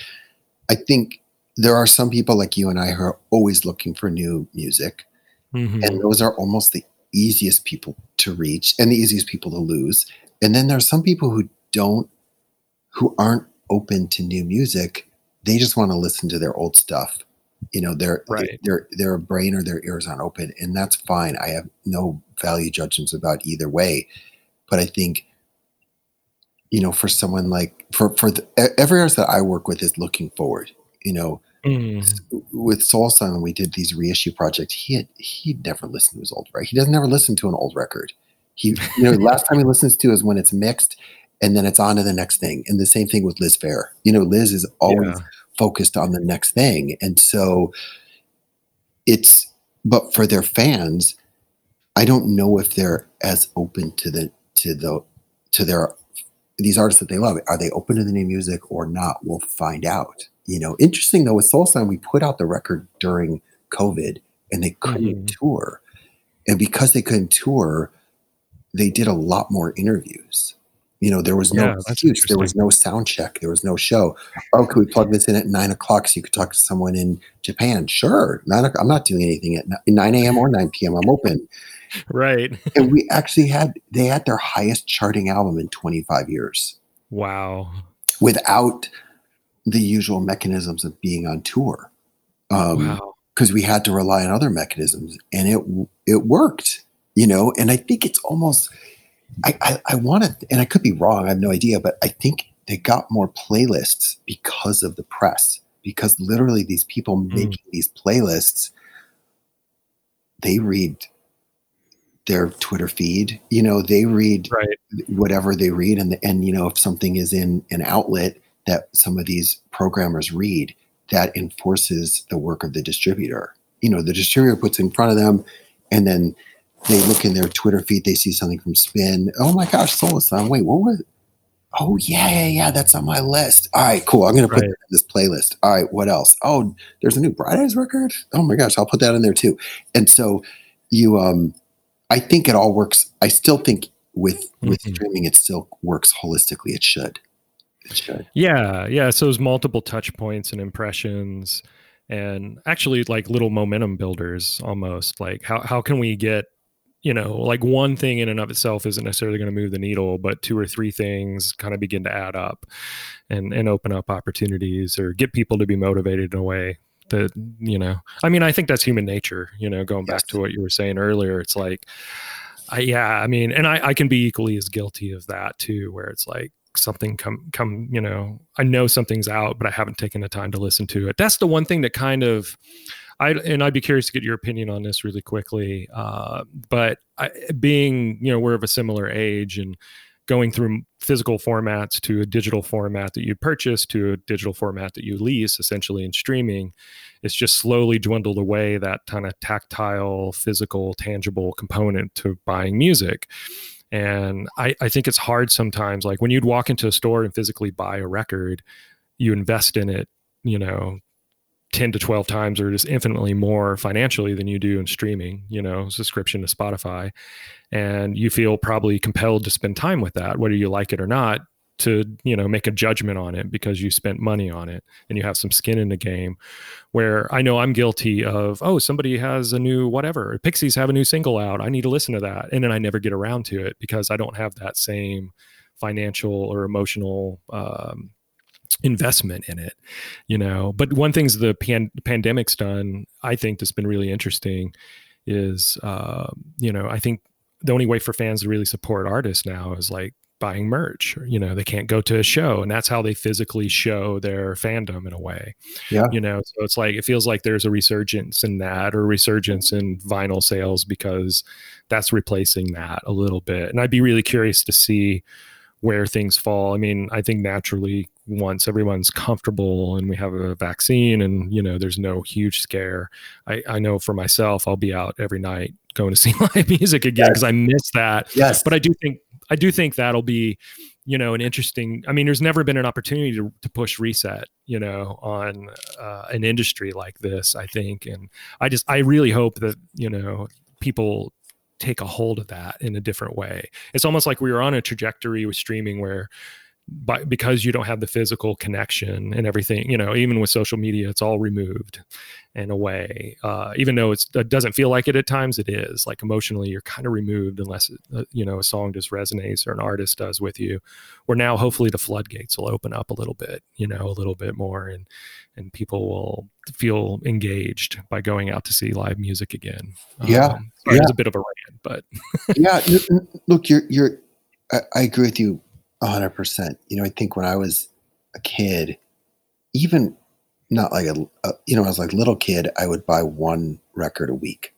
Speaker 2: I think there are some people like you and I who are always looking for new music. Mm-hmm. And those are almost the easiest people to reach and the easiest people to lose. And then there are some people who don't, who aren't open to new music. They just want to listen to their old stuff. You know, their right. their their brain or their ears aren't open, and that's fine. I have no value judgments about either way. But I think you know, for someone like for for the, every artist that I work with is looking forward. You know, mm. with Soul Asylum, we did these reissue projects. He had he'd never listened to his old record. He doesn't ever listen to an old record. He, you know, last time he listens to is when it's mixed, and then it's on to the next thing. And the same thing with Liz Phair. You know, Liz is always yeah. focused on the next thing, and so it's. But for their fans, I don't know if they're as open to the to the to their these artists that they love, are they open to the new music or not? We'll find out. You know, interesting though with Soul Asylum, we put out the record during COVID and they couldn't mm. tour. And because they couldn't tour, they did a lot more interviews. You know, there was no yeah, excuse. There was no sound check. There was no show. Oh, could we plug this in at nine o'clock so you could talk to someone in Japan? Sure. Nine, I'm not doing anything at 9 a.m. or 9 p.m. I'm open
Speaker 1: right.
Speaker 2: and we actually had they had their highest charting album in 25 years.
Speaker 1: Wow.
Speaker 2: Without the usual mechanisms of being on tour. Um, wow. Because we had to rely on other mechanisms, and it it worked, you know. And I think it's almost I I, I want to, and I could be wrong. I have no idea, but I think they got more playlists because of the press. Because literally, these people mm. making these playlists, they read their Twitter feed. You know, they read
Speaker 1: right.
Speaker 2: whatever they read, and the, and you know, if something is in an outlet that some of these programmers read, that enforces the work of the distributor. You know, the distributor puts in front of them, and then they look in their Twitter feed, they see something from Spin. Oh my gosh, Soul Asylum. Wait, what was? Oh yeah, yeah, yeah. That's on my list. All right, cool. I'm gonna put right. in this playlist. All right, what else? Oh, there's a new Bright Eyes record. Oh my gosh, I'll put that in there too. And so you um I think it all works. I still think with with mm-hmm. streaming, it still works holistically. It should. It should.
Speaker 1: Yeah, yeah. So those multiple touch points and impressions, and actually like little momentum builders almost. Like how how can we get you know, like one thing in and of itself isn't necessarily going to move the needle, but two or three things kind of begin to add up and and open up opportunities or get people to be motivated in a way that you know. I mean, I think that's human nature. You know, going yes. back to what you were saying earlier, it's like, I, yeah, I mean, and I I can be equally as guilty of that too, where it's like something come come you know i know something's out but i haven't taken the time to listen to it that's the one thing that kind of I and I'd be curious to get your opinion on this really quickly. Uh, but I, being you know we're of a similar age and going through physical formats to a digital format that you purchase to a digital format that you lease, essentially in streaming, it's just slowly dwindled away that kind of tactile, physical, tangible component to buying music. And I, I think it's hard sometimes. Like when you'd walk into a store and physically buy a record, you invest in it, you know, 10 to 12 times or just infinitely more financially than you do in streaming, you know, subscription to Spotify. And you feel probably compelled to spend time with that, whether you like it or not, to, you know, make a judgment on it because you spent money on it and you have some skin in the game. Where I know I'm guilty of, oh, somebody has a new whatever, Pixies have a new single out. I need to listen to that. And then I never get around to it because I don't have that same financial or emotional um, investment in it you know? But one thing's the pan- pandemic's done i think that's been really interesting is uh, you know i think the only way for fans to really support artists now is like buying merch you know they can't go to a show and that's how they physically show their fandom in a way.
Speaker 2: Yeah.
Speaker 1: You know so it's like it feels like there's a resurgence in that or resurgence in vinyl sales because that's replacing that a little bit. And i'd be really curious to see where things fall. I mean, I think naturally once everyone's comfortable and we have a vaccine and you know there's no huge scare, I, I know for myself I'll be out every night going to see live music again because yes. I miss that.
Speaker 2: Yes.
Speaker 1: But I do think I do think that'll be you know an interesting i mean there's never been an opportunity to, to push reset you know on uh, an industry like this i think and i just i really hope that you know people take a hold of that in a different way. It's almost like we were on a trajectory with streaming where by, because you don't have the physical connection and everything, you know, even with social media, it's all removed in a way. Uh, even though it doesn't feel like it at times, it is. Like emotionally, you're kind of removed unless, it, uh, you know, a song just resonates or an artist does with you. Where now, hopefully, the floodgates will open up a little bit, you know, a little bit more, and and people will feel engaged by going out to see live music again.
Speaker 2: Yeah, um, yeah.
Speaker 1: it's a bit of a rant, but
Speaker 2: yeah. Look, you're you're. I, I agree with you hundred percent. You know, I think when I was a kid, even not like a, a, you know, I was like little kid, I would buy one record a week.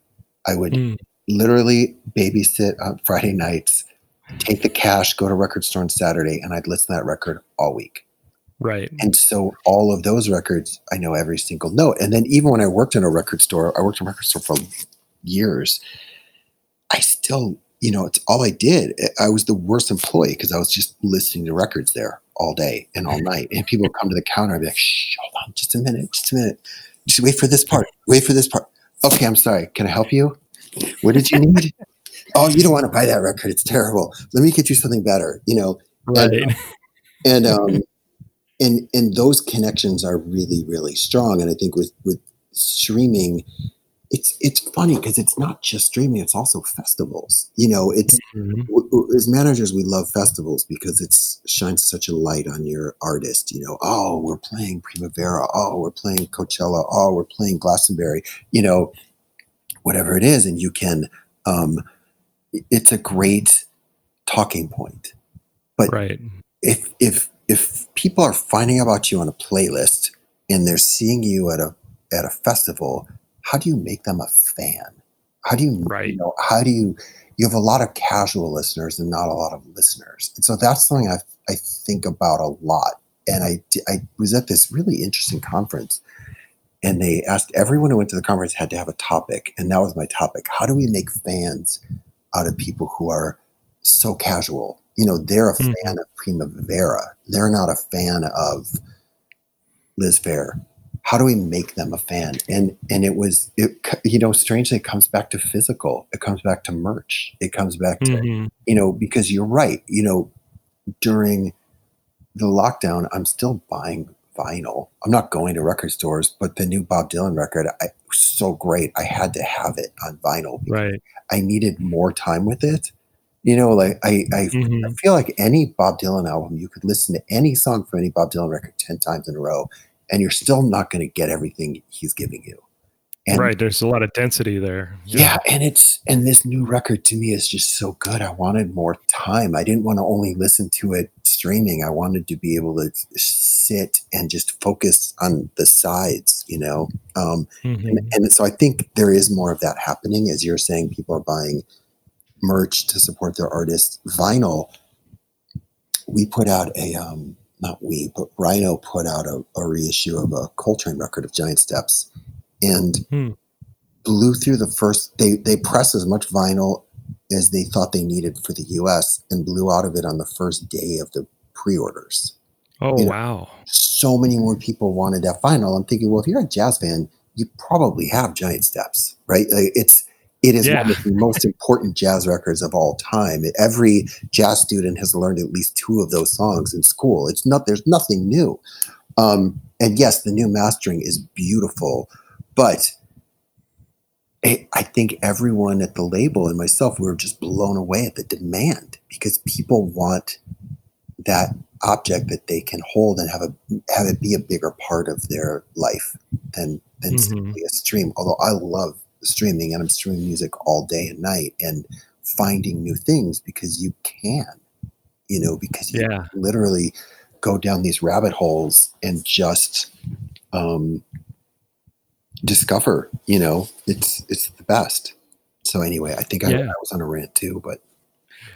Speaker 2: I would mm. literally babysit on Friday nights, take the cash, go to record store on Saturday, and I'd listen to that record all week.
Speaker 1: Right.
Speaker 2: And so all of those records, I know every single note. And then even when I worked in a record store, I worked in a record store for years. I still, you know, it's all I did. Eh, I was the worst employee because I was just listening to records there all day and all mm-hmm. night. And people would come to the counter and be like, Shh, hold on just a minute, just a minute. Just wait for this part. Wait for this part. Okay, I'm sorry. Can I help you? What did you need? oh, you don't want to buy that record. It's terrible. Let me get you something better. You know,
Speaker 1: right.
Speaker 2: and, and um, and and those connections are really really strong and i think with with streaming it's it's funny because it's not just streaming it's also festivals. You know it's mm-hmm. w- w- as managers we love festivals because it's shines such a light on your artist you know oh we're playing primavera. Oh we're playing coachella. Oh we're playing glastonbury. You know whatever it is and you can um it's a great talking point. But
Speaker 1: right.
Speaker 2: if if if people are finding about you on a playlist and they're seeing you at a at a festival, how do you make them a fan? How do you,
Speaker 1: right.
Speaker 2: you know, how do you you have a lot of casual listeners and not a lot of listeners. And so that's something I I think about a lot. And I I was at this really interesting conference and they asked everyone who went to the conference had to have a topic and that was my topic. How do we make fans out of people who are so casual you know, they're a mm. fan of Primavera. They're not a fan of Liz Phair. How do we make them a fan? And and it was it you know strangely it comes back to physical. It comes back to merch. It comes back to mm-hmm. you know because you're right. You know during the lockdown, I'm still buying vinyl. I'm not going to record stores, but the new Bob Dylan record, I, so great. I had to have it on vinyl.
Speaker 1: Right.
Speaker 2: I needed more time with it. You know, like I, I, mm-hmm. I, feel like any Bob Dylan album, you could listen to any song from any Bob Dylan record 10 times in a row, and you're still not going to get everything he's giving you.
Speaker 1: And, right. There's a lot of density there.
Speaker 2: Yeah. yeah. And it's, and this new record to me is just so good. I wanted more time. I didn't want to only listen to it streaming. I wanted to be able to sit and just focus on the sides, you know? Um, mm-hmm. and, and so I think there is more of that happening. As you're saying, people are buying merch to support their artists. Vinyl, we put out a, um, not we, but Rhino put out a, a reissue of a Coltrane record of Giant Steps and hmm. blew through the first. They they pressed as much vinyl as they thought they needed for the U.S. and blew out of it on the first day of the pre-orders.
Speaker 1: Oh you know, wow!
Speaker 2: So many more people wanted that vinyl. I'm thinking, well, if you're a jazz fan, you probably have Giant Steps, right? Like it's it is yeah. one of the most important jazz records of all time. Every jazz student has learned at least two of those songs in school. It's not there's nothing new. Um, and yes, the new mastering is beautiful. But I think everyone at the label and myself, we were just blown away at the demand because people want that object that they can hold and have a have it be a bigger part of their life than than mm-hmm. simply a stream. Although I love streaming and I'm streaming music all day and night and finding new things because you can, you know, because you yeah. literally go down these rabbit holes and just um, discover you know it's it's the best. So anyway i think I, I, was on a rant too but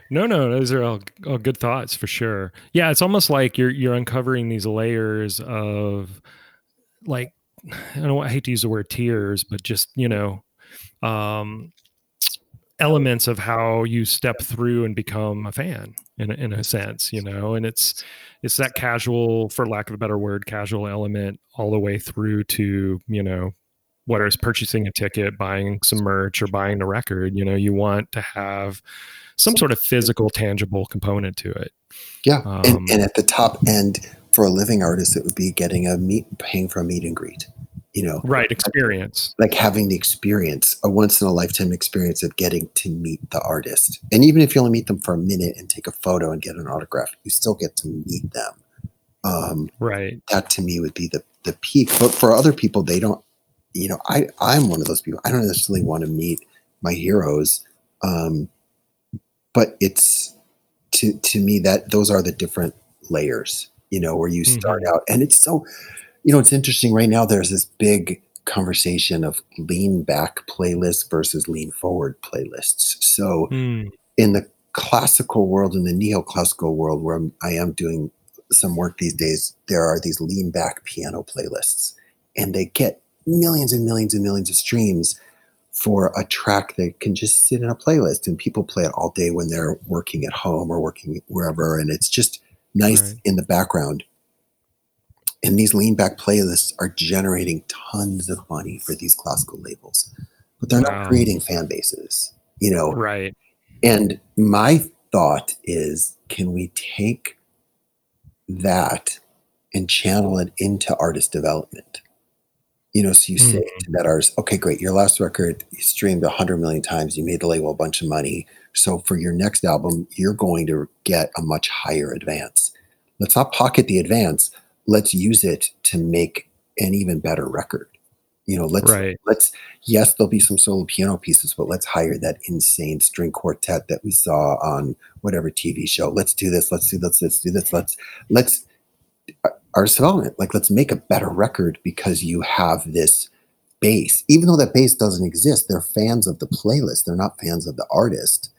Speaker 1: no no those are all, all good thoughts for sure. Yeah it's almost like you're you're uncovering these layers of like i don't know, i hate to use the word tears but just you know um elements of how you step through and become a fan in a, in a sense you know and it's it's that casual for lack of a better word casual element all the way through to you know whether it's purchasing a ticket, buying some merch, or buying the record, you know, you want to have some sort of physical, tangible component to it.
Speaker 2: Yeah, um, and, and, at the top end for a living artist, it would be getting a meet, paying for a meet and greet. You know,
Speaker 1: right? Experience,
Speaker 2: like, like having the experience, a once in a lifetime experience of getting to meet the artist. And even if you only meet them for a minute and take a photo and get an autograph, you still get to meet them.
Speaker 1: Um, right.
Speaker 2: That to me would be the the peak. But for other people, they don't you know, I I'm one of those people. I don't necessarily want to meet my heroes, um, but it's to to me that those are the different layers. You know, where you start mm-hmm. out, and it's so, you know, it's interesting right now. There's this big conversation of lean back playlists versus lean forward playlists. So mm. in the classical world, in the neoclassical world, where I'm, I am doing some work these days, there are these lean back piano playlists, and they get millions and millions and millions of streams for a track that can just sit in a playlist and people play it all day when they're working at home or working wherever and it's just nice right. in the background and these lean back playlists are generating tons of money for these classical labels but they're wow. not creating fan bases you know
Speaker 1: right
Speaker 2: and my thought is can we take that and channel it into artist development you know, so you say mm-hmm. to that artist, okay, great, your last record you streamed a hundred million times, you made the label a bunch of money. So for your next album, you're going to get a much higher advance. Let's not pocket the advance. Let's use it to make an even better record. You know, let's right. let's yes, there'll be some solo piano pieces, but let's hire that insane string quartet that we saw on whatever TV show. Let's do this. Let's do this. Let's do this. Let's let's uh, artist development. Like, let's make a better record because you have this base. Even though that base doesn't exist, they're fans of the playlist. They're not fans of the artist.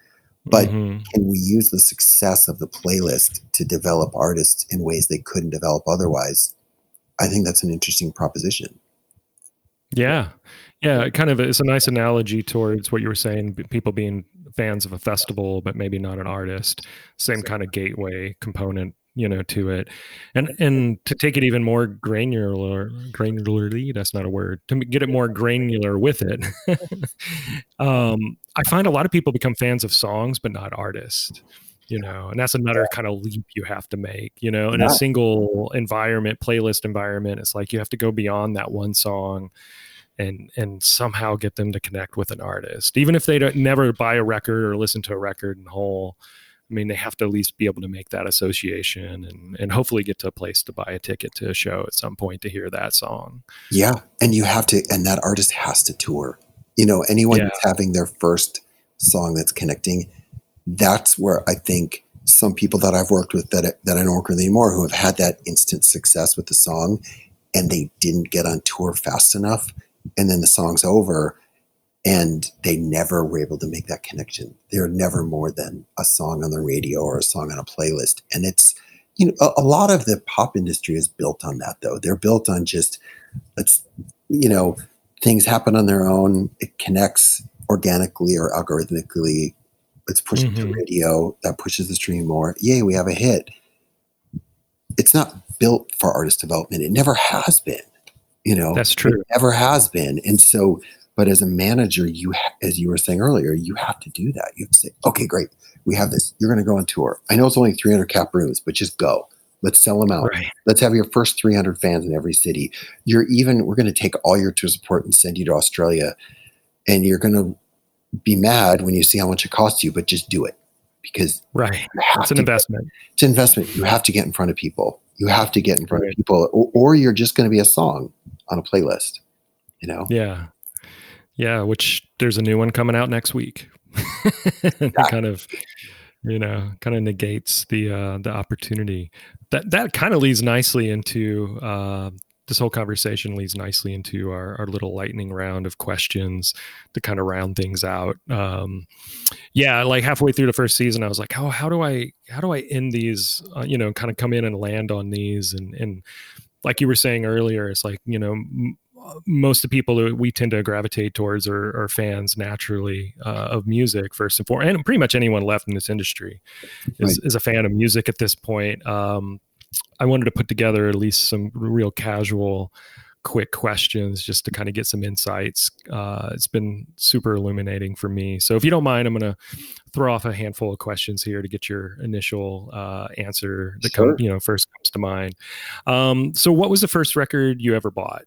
Speaker 2: But mm-hmm. can we use the success of the playlist to develop artists in ways they couldn't develop otherwise? I think that's an interesting proposition.
Speaker 1: Yeah. Yeah. Kind of it's a nice analogy towards what you were saying, people being fans of a festival, but maybe not an artist. Same kind of gateway component you know to it. And and to take it even more granular granularly that's not a word to get it more granular with it. Um i find a lot of people become fans of songs but not artists you know and that's another kind of leap you have to make you know in a single environment playlist environment it's like you have to go beyond that one song and and somehow get them to connect with an artist even if they don't never buy a record or listen to a record in whole I mean, they have to at least be able to make that association and, and hopefully get to a place to buy a ticket to a show at some point to hear that song.
Speaker 2: Yeah. And you have to, and that artist has to tour. You know, anyone yeah. having their first song that's connecting, that's where I think some people that I've worked with that, that I don't work with anymore who have had that instant success with the song and they didn't get on tour fast enough. And then the song's over and they never were able to make that connection. They're never more than a song on the radio or a song on a playlist. And it's, you know, a, a lot of the pop industry is built on that though. They're built on just, let's, you know, things happen on their own. It connects organically or algorithmically. Let's push mm-hmm. mm-hmm. radio. That pushes the stream more. Yay, we have a hit. It's not built for artist development. It never has been. You know,
Speaker 1: that's true.
Speaker 2: It never has been. And so but as a manager, you, as you were saying earlier, you have to do that. You have to say, okay, great, we have this. You're going to go on tour. I know it's only 300 cap rooms, but just go. Let's sell them out. Right. Let's have your first 300 fans in every city. You're even, we're going to take all your tour support and send you to Australia. And you're going to be mad when you see how much it costs you, but just do it because
Speaker 1: right. It's an investment.
Speaker 2: Get, it's an investment. You have to get in front of people. You have to get in front right. of people, or, or you're just going to be a song on a playlist. You know?
Speaker 1: Yeah. Yeah, which there's a new one coming out next week. kind of, you know, kind of negates the uh, the opportunity. That that kind of leads nicely into uh, this whole conversation leads nicely into our, our little lightning round of questions to kind of round things out. Um, yeah, like halfway through the first season, I was like, oh, how do I how do I end these? Uh, you know, kind of come in and land on these and and like you were saying earlier, it's like you know most of the people that we tend to gravitate towards are, are fans naturally uh, of music first and foremost, and pretty much anyone left in this industry is, right. is a fan of music at this point. Um, I wanted to put together at least some real casual, quick questions just to kind of get some insights. Uh, it's been super illuminating for me. So if you don't mind, I'm going to throw off a handful of questions here to get your initial uh, answer that sure. come, you know first comes to mind. Um, so what was the first record you ever bought?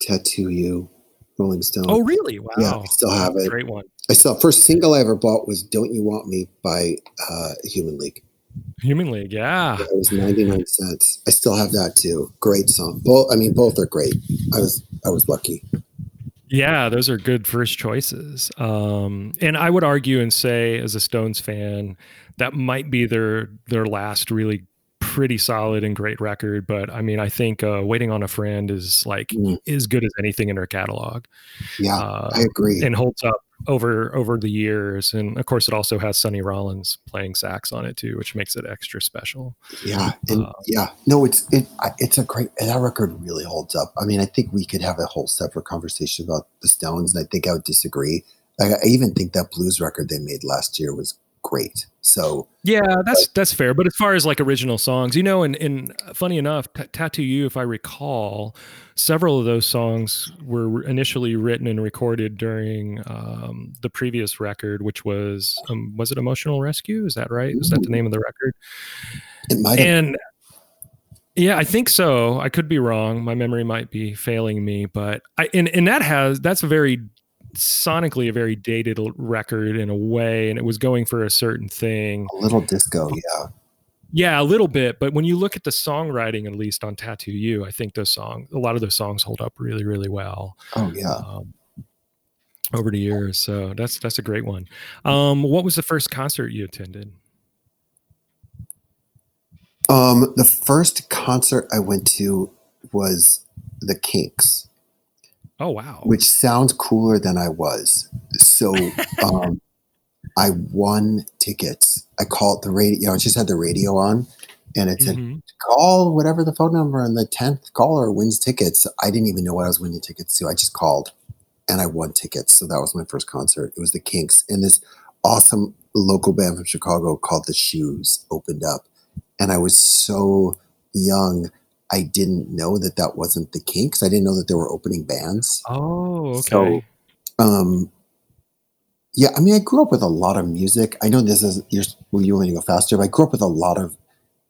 Speaker 2: Tattoo You, Rolling Stone.
Speaker 1: Oh, really? Wow.
Speaker 2: Yeah, I still have it.
Speaker 1: Great one.
Speaker 2: I saw first single I ever bought was "Don't You Want Me" by uh, Human League.
Speaker 1: Human League, yeah.
Speaker 2: yeah. It was ninety nine cents. I still have that too. Great song. Both. I mean, both are great. I was I was lucky.
Speaker 1: Yeah, those are good first choices. Um, and I would argue and say, as a Stones fan, that might be their their last really pretty solid and great record. But I mean, I think uh, "Waiting on a Friend" is like mm. as good as anything in her catalog.
Speaker 2: Yeah, uh, I agree,
Speaker 1: and holds up over over the years. And of course, it also has Sonny Rollins playing sax on it too, which makes it extra special.
Speaker 2: Yeah, and uh, yeah, no, it's it it's a great that record really holds up. I mean, I think we could have a whole separate conversation about the Stones, and I think I would disagree. I, I even think that blues record they made last year was great. So
Speaker 1: yeah, that's but, that's fair. But as far as like original songs, you know, and and funny enough, T- "Tattoo You," if I recall, several of those songs were initially written and recorded during um, the previous record, which was um, was it "Emotional Rescue"? Is that right? Is that the name of the record?
Speaker 2: It might.
Speaker 1: And yeah, I think so. I could be wrong. My memory might be failing me, but I and and that has that's a very sonically a very dated record in a way, and it was going for a certain thing.
Speaker 2: A little disco, yeah.
Speaker 1: Yeah, a little bit. But when you look at the songwriting, at least on Tattoo You, I think those songs, a lot of those songs hold up really, really well.
Speaker 2: Oh yeah. Um,
Speaker 1: over the years, so that's that's a great one. Um, what was the first concert you attended?
Speaker 2: Um, the first concert I went to was the Kinks.
Speaker 1: Oh wow!
Speaker 2: Which sounds cooler than I was. So um, I won tickets. I called the radio. You know, I just had the radio on, and it said mm-hmm. call whatever the phone number, and the tenth caller wins tickets. I didn't even know what I was winning tickets to. I just called, and I won tickets. So that was my first concert. It was the Kinks, and this awesome local band from Chicago called the Shoes opened up, and I was so young I didn't know that that wasn't the Kinks. I didn't know that there were opening bands.
Speaker 1: Oh, okay. So,
Speaker 2: um, yeah, I mean, I grew up with a lot of music. I know this is you're well, you want to go faster, but I grew up with a lot of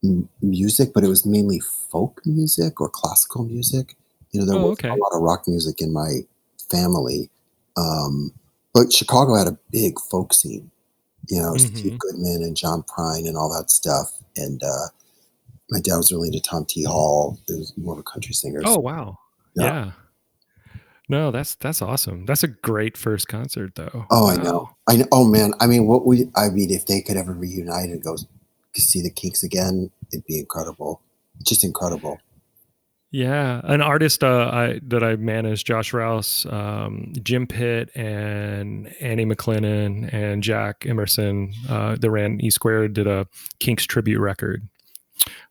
Speaker 2: m- music, but it was mainly folk music or classical music. You know, there
Speaker 1: Oh,
Speaker 2: was
Speaker 1: okay.
Speaker 2: a lot of rock music in my family, um, but Chicago had a big folk scene. You know, Steve
Speaker 1: Mhm.
Speaker 2: Goodman and John Prine and all that stuff. And uh, my dad was really into Tom T. Hall. It was more of a country singer.
Speaker 1: Oh wow.
Speaker 2: Yeah.
Speaker 1: Yeah. No, that's that's awesome. That's a great first concert though.
Speaker 2: Oh, I know. I know. Oh man. I mean, what would I mean if they could ever reunite and go to see the Kinks again? It'd be incredible. Just incredible.
Speaker 1: Yeah, an artist uh, I that I managed, Josh Rouse, um, Jim Pitt, and Annie McLennan and Jack Emerson. Uh, that ran E Squared did a Kinks tribute record,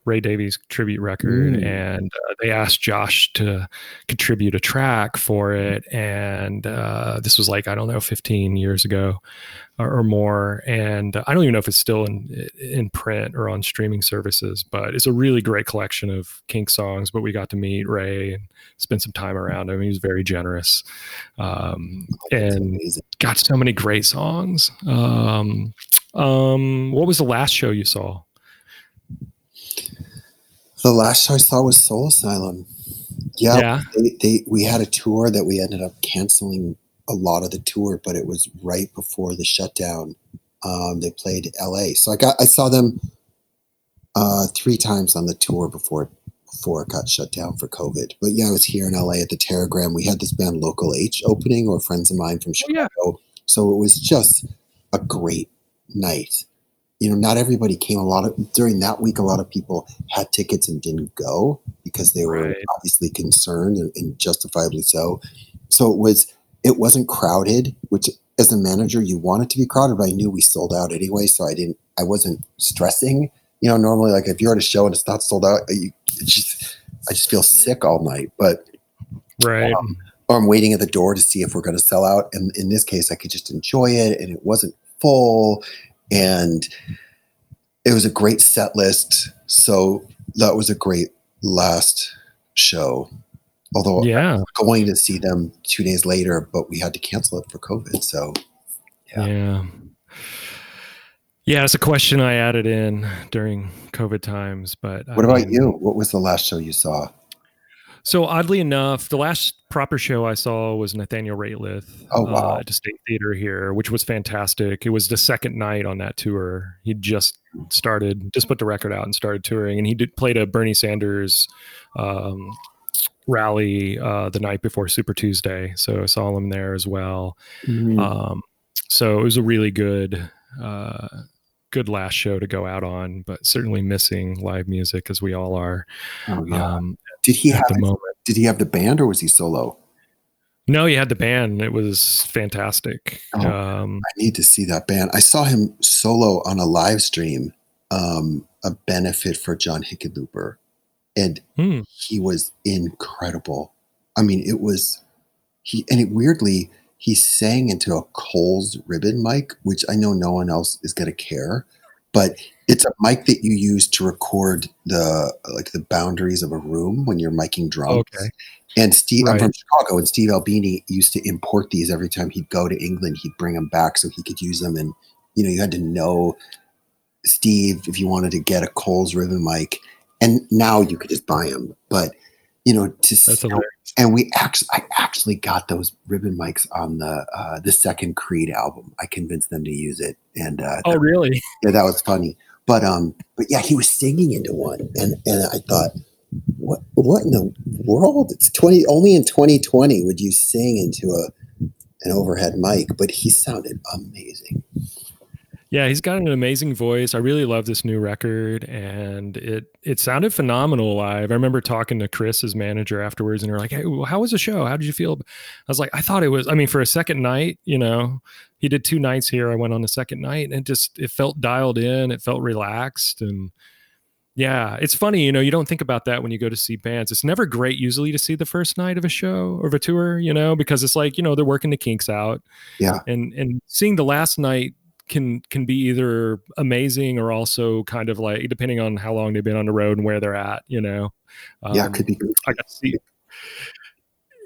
Speaker 1: Ray Davies tribute record,
Speaker 2: Mm.
Speaker 1: and uh, they asked Josh to contribute a track for it. And uh, this was like I don't know, 15 years ago or, or more. And uh, I don't even know if it's still in in print or on streaming services, but it's a really great collection of Kink songs. But we got to meet Ray and spend some time around him. He was very generous, um, and got so many great songs. Um, um, what was the last show you saw?
Speaker 2: The last show I saw was Soul Asylum. Yeah,
Speaker 1: yeah.
Speaker 2: They, they we had a tour that we ended up canceling a lot of the tour, but it was right before the shutdown. Um, they played L.A., so I got I saw them uh, three times on the tour before before it got shut down for COVID. But yeah, I was here in L.A. at the Teragram. We had this band Local H opening, or friends of mine from
Speaker 1: Oh, yeah.
Speaker 2: Chicago. So it was just a great night. You know, not everybody came. A lot of during that week, a lot of people had tickets and didn't go because they were
Speaker 1: Right.
Speaker 2: obviously concerned and, and justifiably so. So it was it wasn't crowded, which as a manager you want it to be crowded, but I knew we sold out anyway, so I didn't I wasn't stressing. You know, normally like if you're at a show and it's not sold out, you just I just feel sick all night. But
Speaker 1: Right.
Speaker 2: Um, or I'm waiting at the door to see if we're going to sell out. And in this case, I could just enjoy it, and it wasn't full, and it was a great set list. So that was a great last show. Although
Speaker 1: yeah.
Speaker 2: going to see them two days later, but we had to cancel it for COVID. So Yeah.
Speaker 1: Yeah. Yeah, it's a question I added in during COVID times. But I
Speaker 2: what about
Speaker 1: mean-
Speaker 2: you? What was the last show you saw?
Speaker 1: So oddly enough, the last proper show I saw was Nathaniel Rateliff
Speaker 2: Oh, wow.
Speaker 1: uh, at the State Theater here, which was fantastic. It was the second night on that tour. He just started, just put the record out and started touring, and he did played a Bernie Sanders um, rally uh, the night before Super Tuesday. So I saw him there as well.
Speaker 2: Mm,
Speaker 1: Um, so it was a really good, uh, good last show to go out on, but certainly missing live music as we all are
Speaker 2: oh yeah.
Speaker 1: um,
Speaker 2: Did he have
Speaker 1: the moment.
Speaker 2: Did he have the band or was he solo?
Speaker 1: No, he had the band. It was fantastic.
Speaker 2: Oh.
Speaker 1: Um,
Speaker 2: I need to see that band. I saw him solo on a live stream, um, a benefit for John Hickenlooper, and
Speaker 1: hmm,
Speaker 2: he was incredible. I mean, it was he, and it weirdly he sang into a Coles ribbon mic, which I know no one else is going to care, but it's a mic that you use to record the like the boundaries of a room when you're miking drums.
Speaker 1: Okay.
Speaker 2: And Steve, I'm from Chicago, and Steve Albini used to import these every time he'd go to England. He'd bring them back so he could use them. And you know, you had to know Steve if you wanted to get a Coles ribbon mic. And now you could just buy them. But you know, to
Speaker 1: that's
Speaker 2: sell-
Speaker 1: hilarious.
Speaker 2: and we actually, I actually got those ribbon mics on the uh, the second Creed album. I convinced them to use it, and uh,
Speaker 1: Oh, really?
Speaker 2: yeah, that was funny. But um, but yeah, he was singing into one, and and I thought, what what in the world? It's twenty only in twenty twenty would you sing into a an overhead mic? But he sounded amazing.
Speaker 1: Yeah, he's got an amazing voice. I really love this new record, and it it sounded phenomenal live. I remember talking to Chris, his manager, afterwards, and they're like, "Hey, well, how was the show? How did you feel?" I was like, "I thought it was. I mean, for a second night, you know, he did two nights here. I went on the second night, and it just it felt dialed in. It felt relaxed, and yeah, it's funny. You know, you don't think about that when you go to see bands. It's never great usually to see the first night of a show or of a tour, you know, because it's like you know they're working the kinks out
Speaker 2: Yeah,
Speaker 1: and and seeing the last night can can be either amazing or also kind of like depending on how long they've been on the road and where they're at you know
Speaker 2: yeah,
Speaker 1: Um,
Speaker 2: it could be.
Speaker 1: i got to see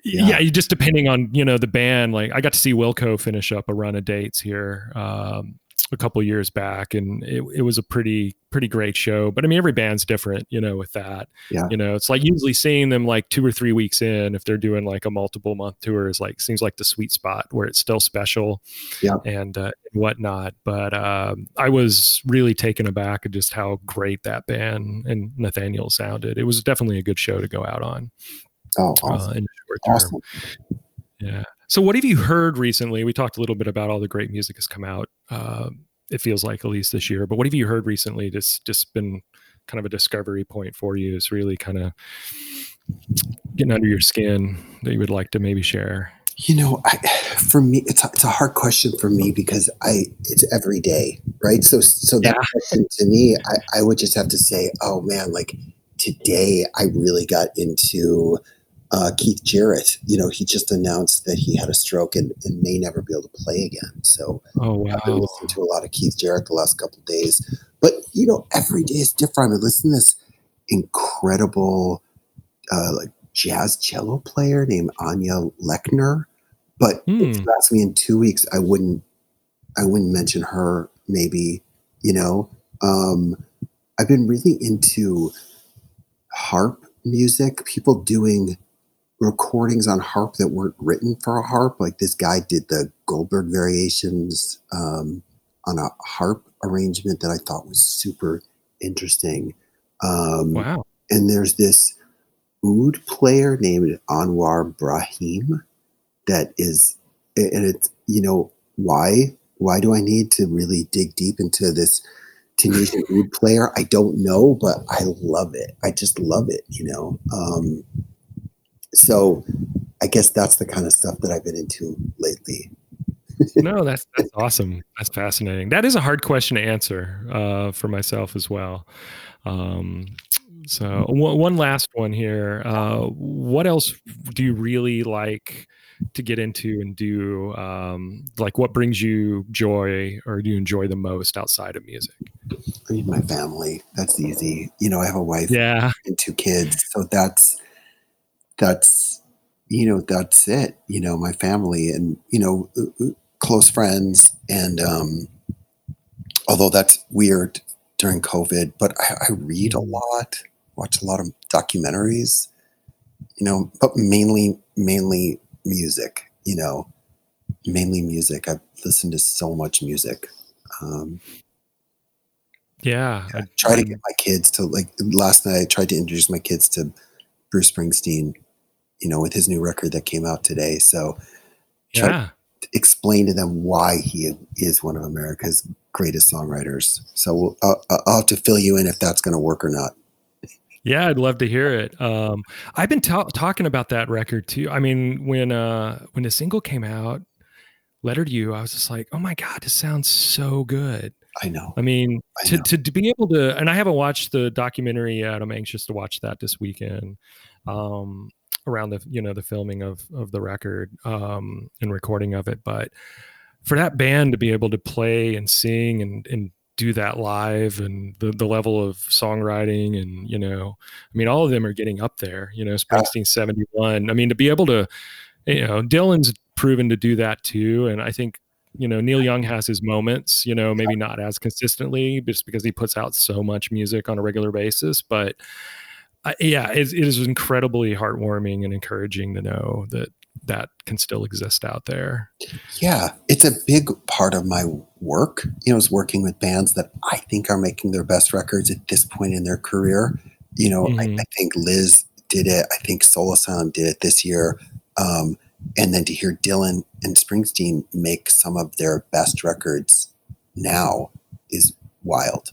Speaker 2: Yeah.
Speaker 1: yeah. you just depending on you know the band like i got to see wilco finish up a run of dates here um a couple years back, and it, it was a pretty pretty great show. But I mean, every band's different, you know, with that.
Speaker 2: Yeah.
Speaker 1: You know, it's like usually seeing them like two or three weeks in, if they're doing like a multiple month tour, is like seems like the sweet spot where it's still special.
Speaker 2: Yeah.
Speaker 1: And uh, whatnot. But um, I was really taken aback at just how great that band and Nathaniel sounded. It was definitely a good show to go out on.
Speaker 2: Oh,
Speaker 1: Uh,
Speaker 2: awesome.
Speaker 1: in the short term.
Speaker 2: awesome.
Speaker 1: Yeah. So, what have you heard recently? We talked a little bit about all the great music has come out. Uh, it feels like at least this year. But what have you heard recently? Just just been kind of a discovery point for you. Is really kind of getting under your skin that you would like to maybe share.
Speaker 2: You know, I, for me, it's a, it's a hard question for me because I it's every day, right? So so that
Speaker 1: Yeah.
Speaker 2: question to me, I, I would just have to say, oh man, like today I really got into uh, Keith Jarrett. You know, he just announced that he had a stroke and, and may never be able to play again. So
Speaker 1: Oh
Speaker 2: I've been listening to a lot of Keith Jarrett the last couple of days. But you know, every day is different. I'm listening to this incredible uh, like jazz cello player named Anja Lechner. But if
Speaker 1: Hmm.
Speaker 2: you ask me in two weeks, I wouldn't I wouldn't mention her maybe, you know. Um I've been really into harp music, people doing recordings on harp that weren't written for a harp. Like this guy did the Goldberg variations um, on a harp arrangement that I thought was super interesting. Um,
Speaker 1: Wow.
Speaker 2: and there's this oud player named Anouar Brahem that is, and it's, you know, why? Why do I need to really dig deep into this Tunisian oud player? I don't know, but I love it. I just love it, you know? Um, so I guess that's the kind of stuff that I've been into lately.
Speaker 1: No, that's that's awesome. That's fascinating. That is a hard question to answer uh, for myself as well. Um, so one one last one here. Uh, what else do you really like to get into and do? Um, like, what brings you joy, or do you enjoy the most outside of music?
Speaker 2: I mean, my family, that's easy. You know, I have a wife
Speaker 1: Yeah,
Speaker 2: and two kids. So that's, that's, you know, that's it, you know, my family and, you know, uh, uh, close friends. And, um, although that's weird during COVID, but I, I read a lot, watch a lot of documentaries, you know, but mainly, mainly music, you know, mainly music. I've listened to so much music. Um,
Speaker 1: yeah.
Speaker 2: I try to get my kids to like last night I tried to introduce my kids to Bruce Springsteen, you know, with his new record that came out today. So try
Speaker 1: yeah.
Speaker 2: to explain to them why he is one of America's greatest songwriters. So we'll, I'll, I'll have to fill you in if that's going to work or not.
Speaker 1: Yeah, I'd love to hear it. Um, I've been ta- talking about that record too. I mean, when uh, when the single came out, "Letter to You," I was just like, "Oh my god, this sounds so good."
Speaker 2: I know.
Speaker 1: I mean,
Speaker 2: I
Speaker 1: to,
Speaker 2: know.
Speaker 1: to to be able to, and I haven't watched the documentary yet. I'm anxious to watch that this weekend. Um, around the you know the filming of of the record um, and recording of it, but for that band to be able to play and sing and and do that live and the, the level of songwriting and you know i mean all of them are getting up there you know springsteen 71 i mean to be able to you know dylan's proven to do that too and i think you know neil young has his moments you know maybe not as consistently just because he puts out so much music on a regular basis but yeah it, it is incredibly heartwarming and encouraging to know that that can still exist out there
Speaker 2: Yeah, it's a big part of my work. You know, is working with bands that I think are making their best records at this point in their career. You know, I,
Speaker 1: Mhm.
Speaker 2: I think Liz did it. I think Soul Asylum did it this year. Um, and then to hear Dylan and Springsteen make some of their best records now is wild.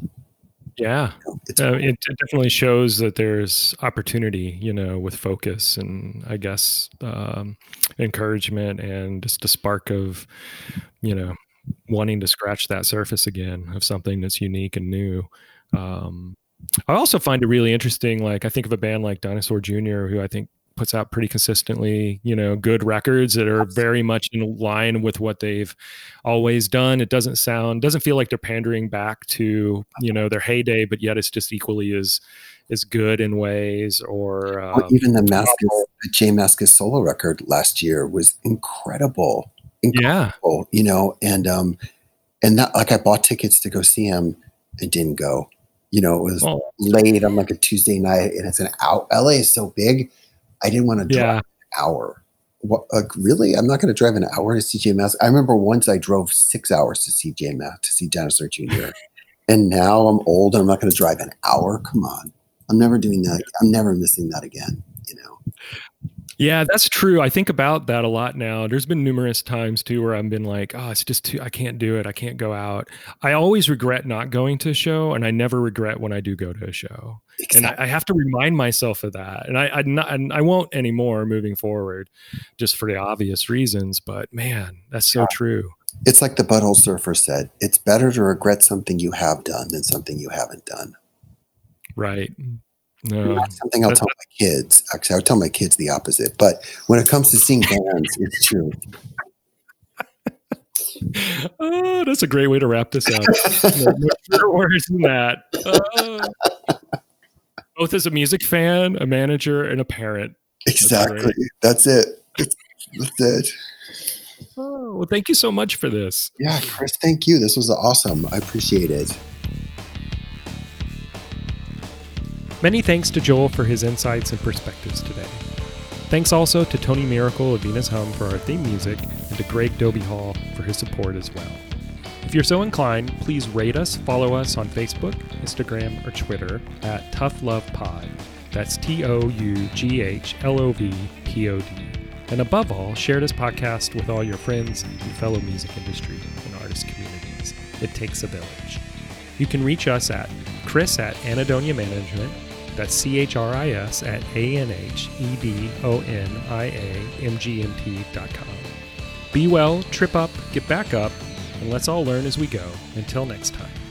Speaker 1: Yeah
Speaker 2: You know,
Speaker 1: Uh, it, it definitely shows that there's opportunity, you know, with focus and I guess um, encouragement and just a spark of, you know, wanting to scratch that surface again of something that's unique and new. Um, I also find it really interesting. Like I think of a band like Dinosaur Jr., who I think puts out pretty consistently, you know, good records that are very much in line with what they've always done. It doesn't sound, doesn't feel like they're pandering back to, you know, their heyday, but yet it's just equally as as good in ways. Or,
Speaker 2: Or
Speaker 1: um,
Speaker 2: even the Mascis, the J Mascis solo record last year was incredible.
Speaker 1: yeah,
Speaker 2: you know, and um, and that like I bought tickets to go see him and didn't go. You know, it was oh. late on like a Tuesday night, and it's an out. LA is so big. I didn't want to drive yeah. an hour. What, like really? I'm not going to drive an hour to see J Mass. I remember once I drove six hours to see J Mass to see Dinosaur Jr. and now I'm old and I'm not going to drive an hour. Come on, I'm never doing that. I'm never missing that again. You know.
Speaker 1: Yeah, that's true. I think about that a lot now. There's been numerous times too where I've been like, oh, it's just too, I can't do it. I can't go out. I always regret not going to a show, and I never regret when I do go to a show. Exactly. And I, I, have to remind myself of that. And I, I, not, and I won't anymore moving forward just for the obvious reasons. But man, that's so yeah. true.
Speaker 2: It's like the butthole surfer said it's better to regret something you have done than something you haven't done.
Speaker 1: Right. No.
Speaker 2: something I'll tell my kids. Actually, I would tell my kids the opposite. But when it comes to seeing bands, it's true.
Speaker 1: oh, that's a great way to wrap this up. no, worse than that. Uh, both as a music fan, a manager, and a parent.
Speaker 2: Exactly. That's, that's it. That's it.
Speaker 1: Oh, well, thank you so much for this.
Speaker 2: Yeah, Chris, thank you. This was awesome. I appreciate it.
Speaker 1: Many thanks to Joel for his insights and perspectives today. Thanks also to Tony Miracle of Venus Hum for our theme music and to Greg Doby Hall for his support as well. If you're so inclined, please rate us, follow us on Facebook, Instagram, or Twitter at Tough Love Pod. That's T O U G H L O V P O D. And above all, share this podcast with all your friends and fellow music industry and artist communities. It takes a village. You can reach us at Chris at Anhedonia Management that's C H R I S at A N H E D O N I A M G M T dot com. Be well, trip up, get back up, and let's all learn as we go. Until next time.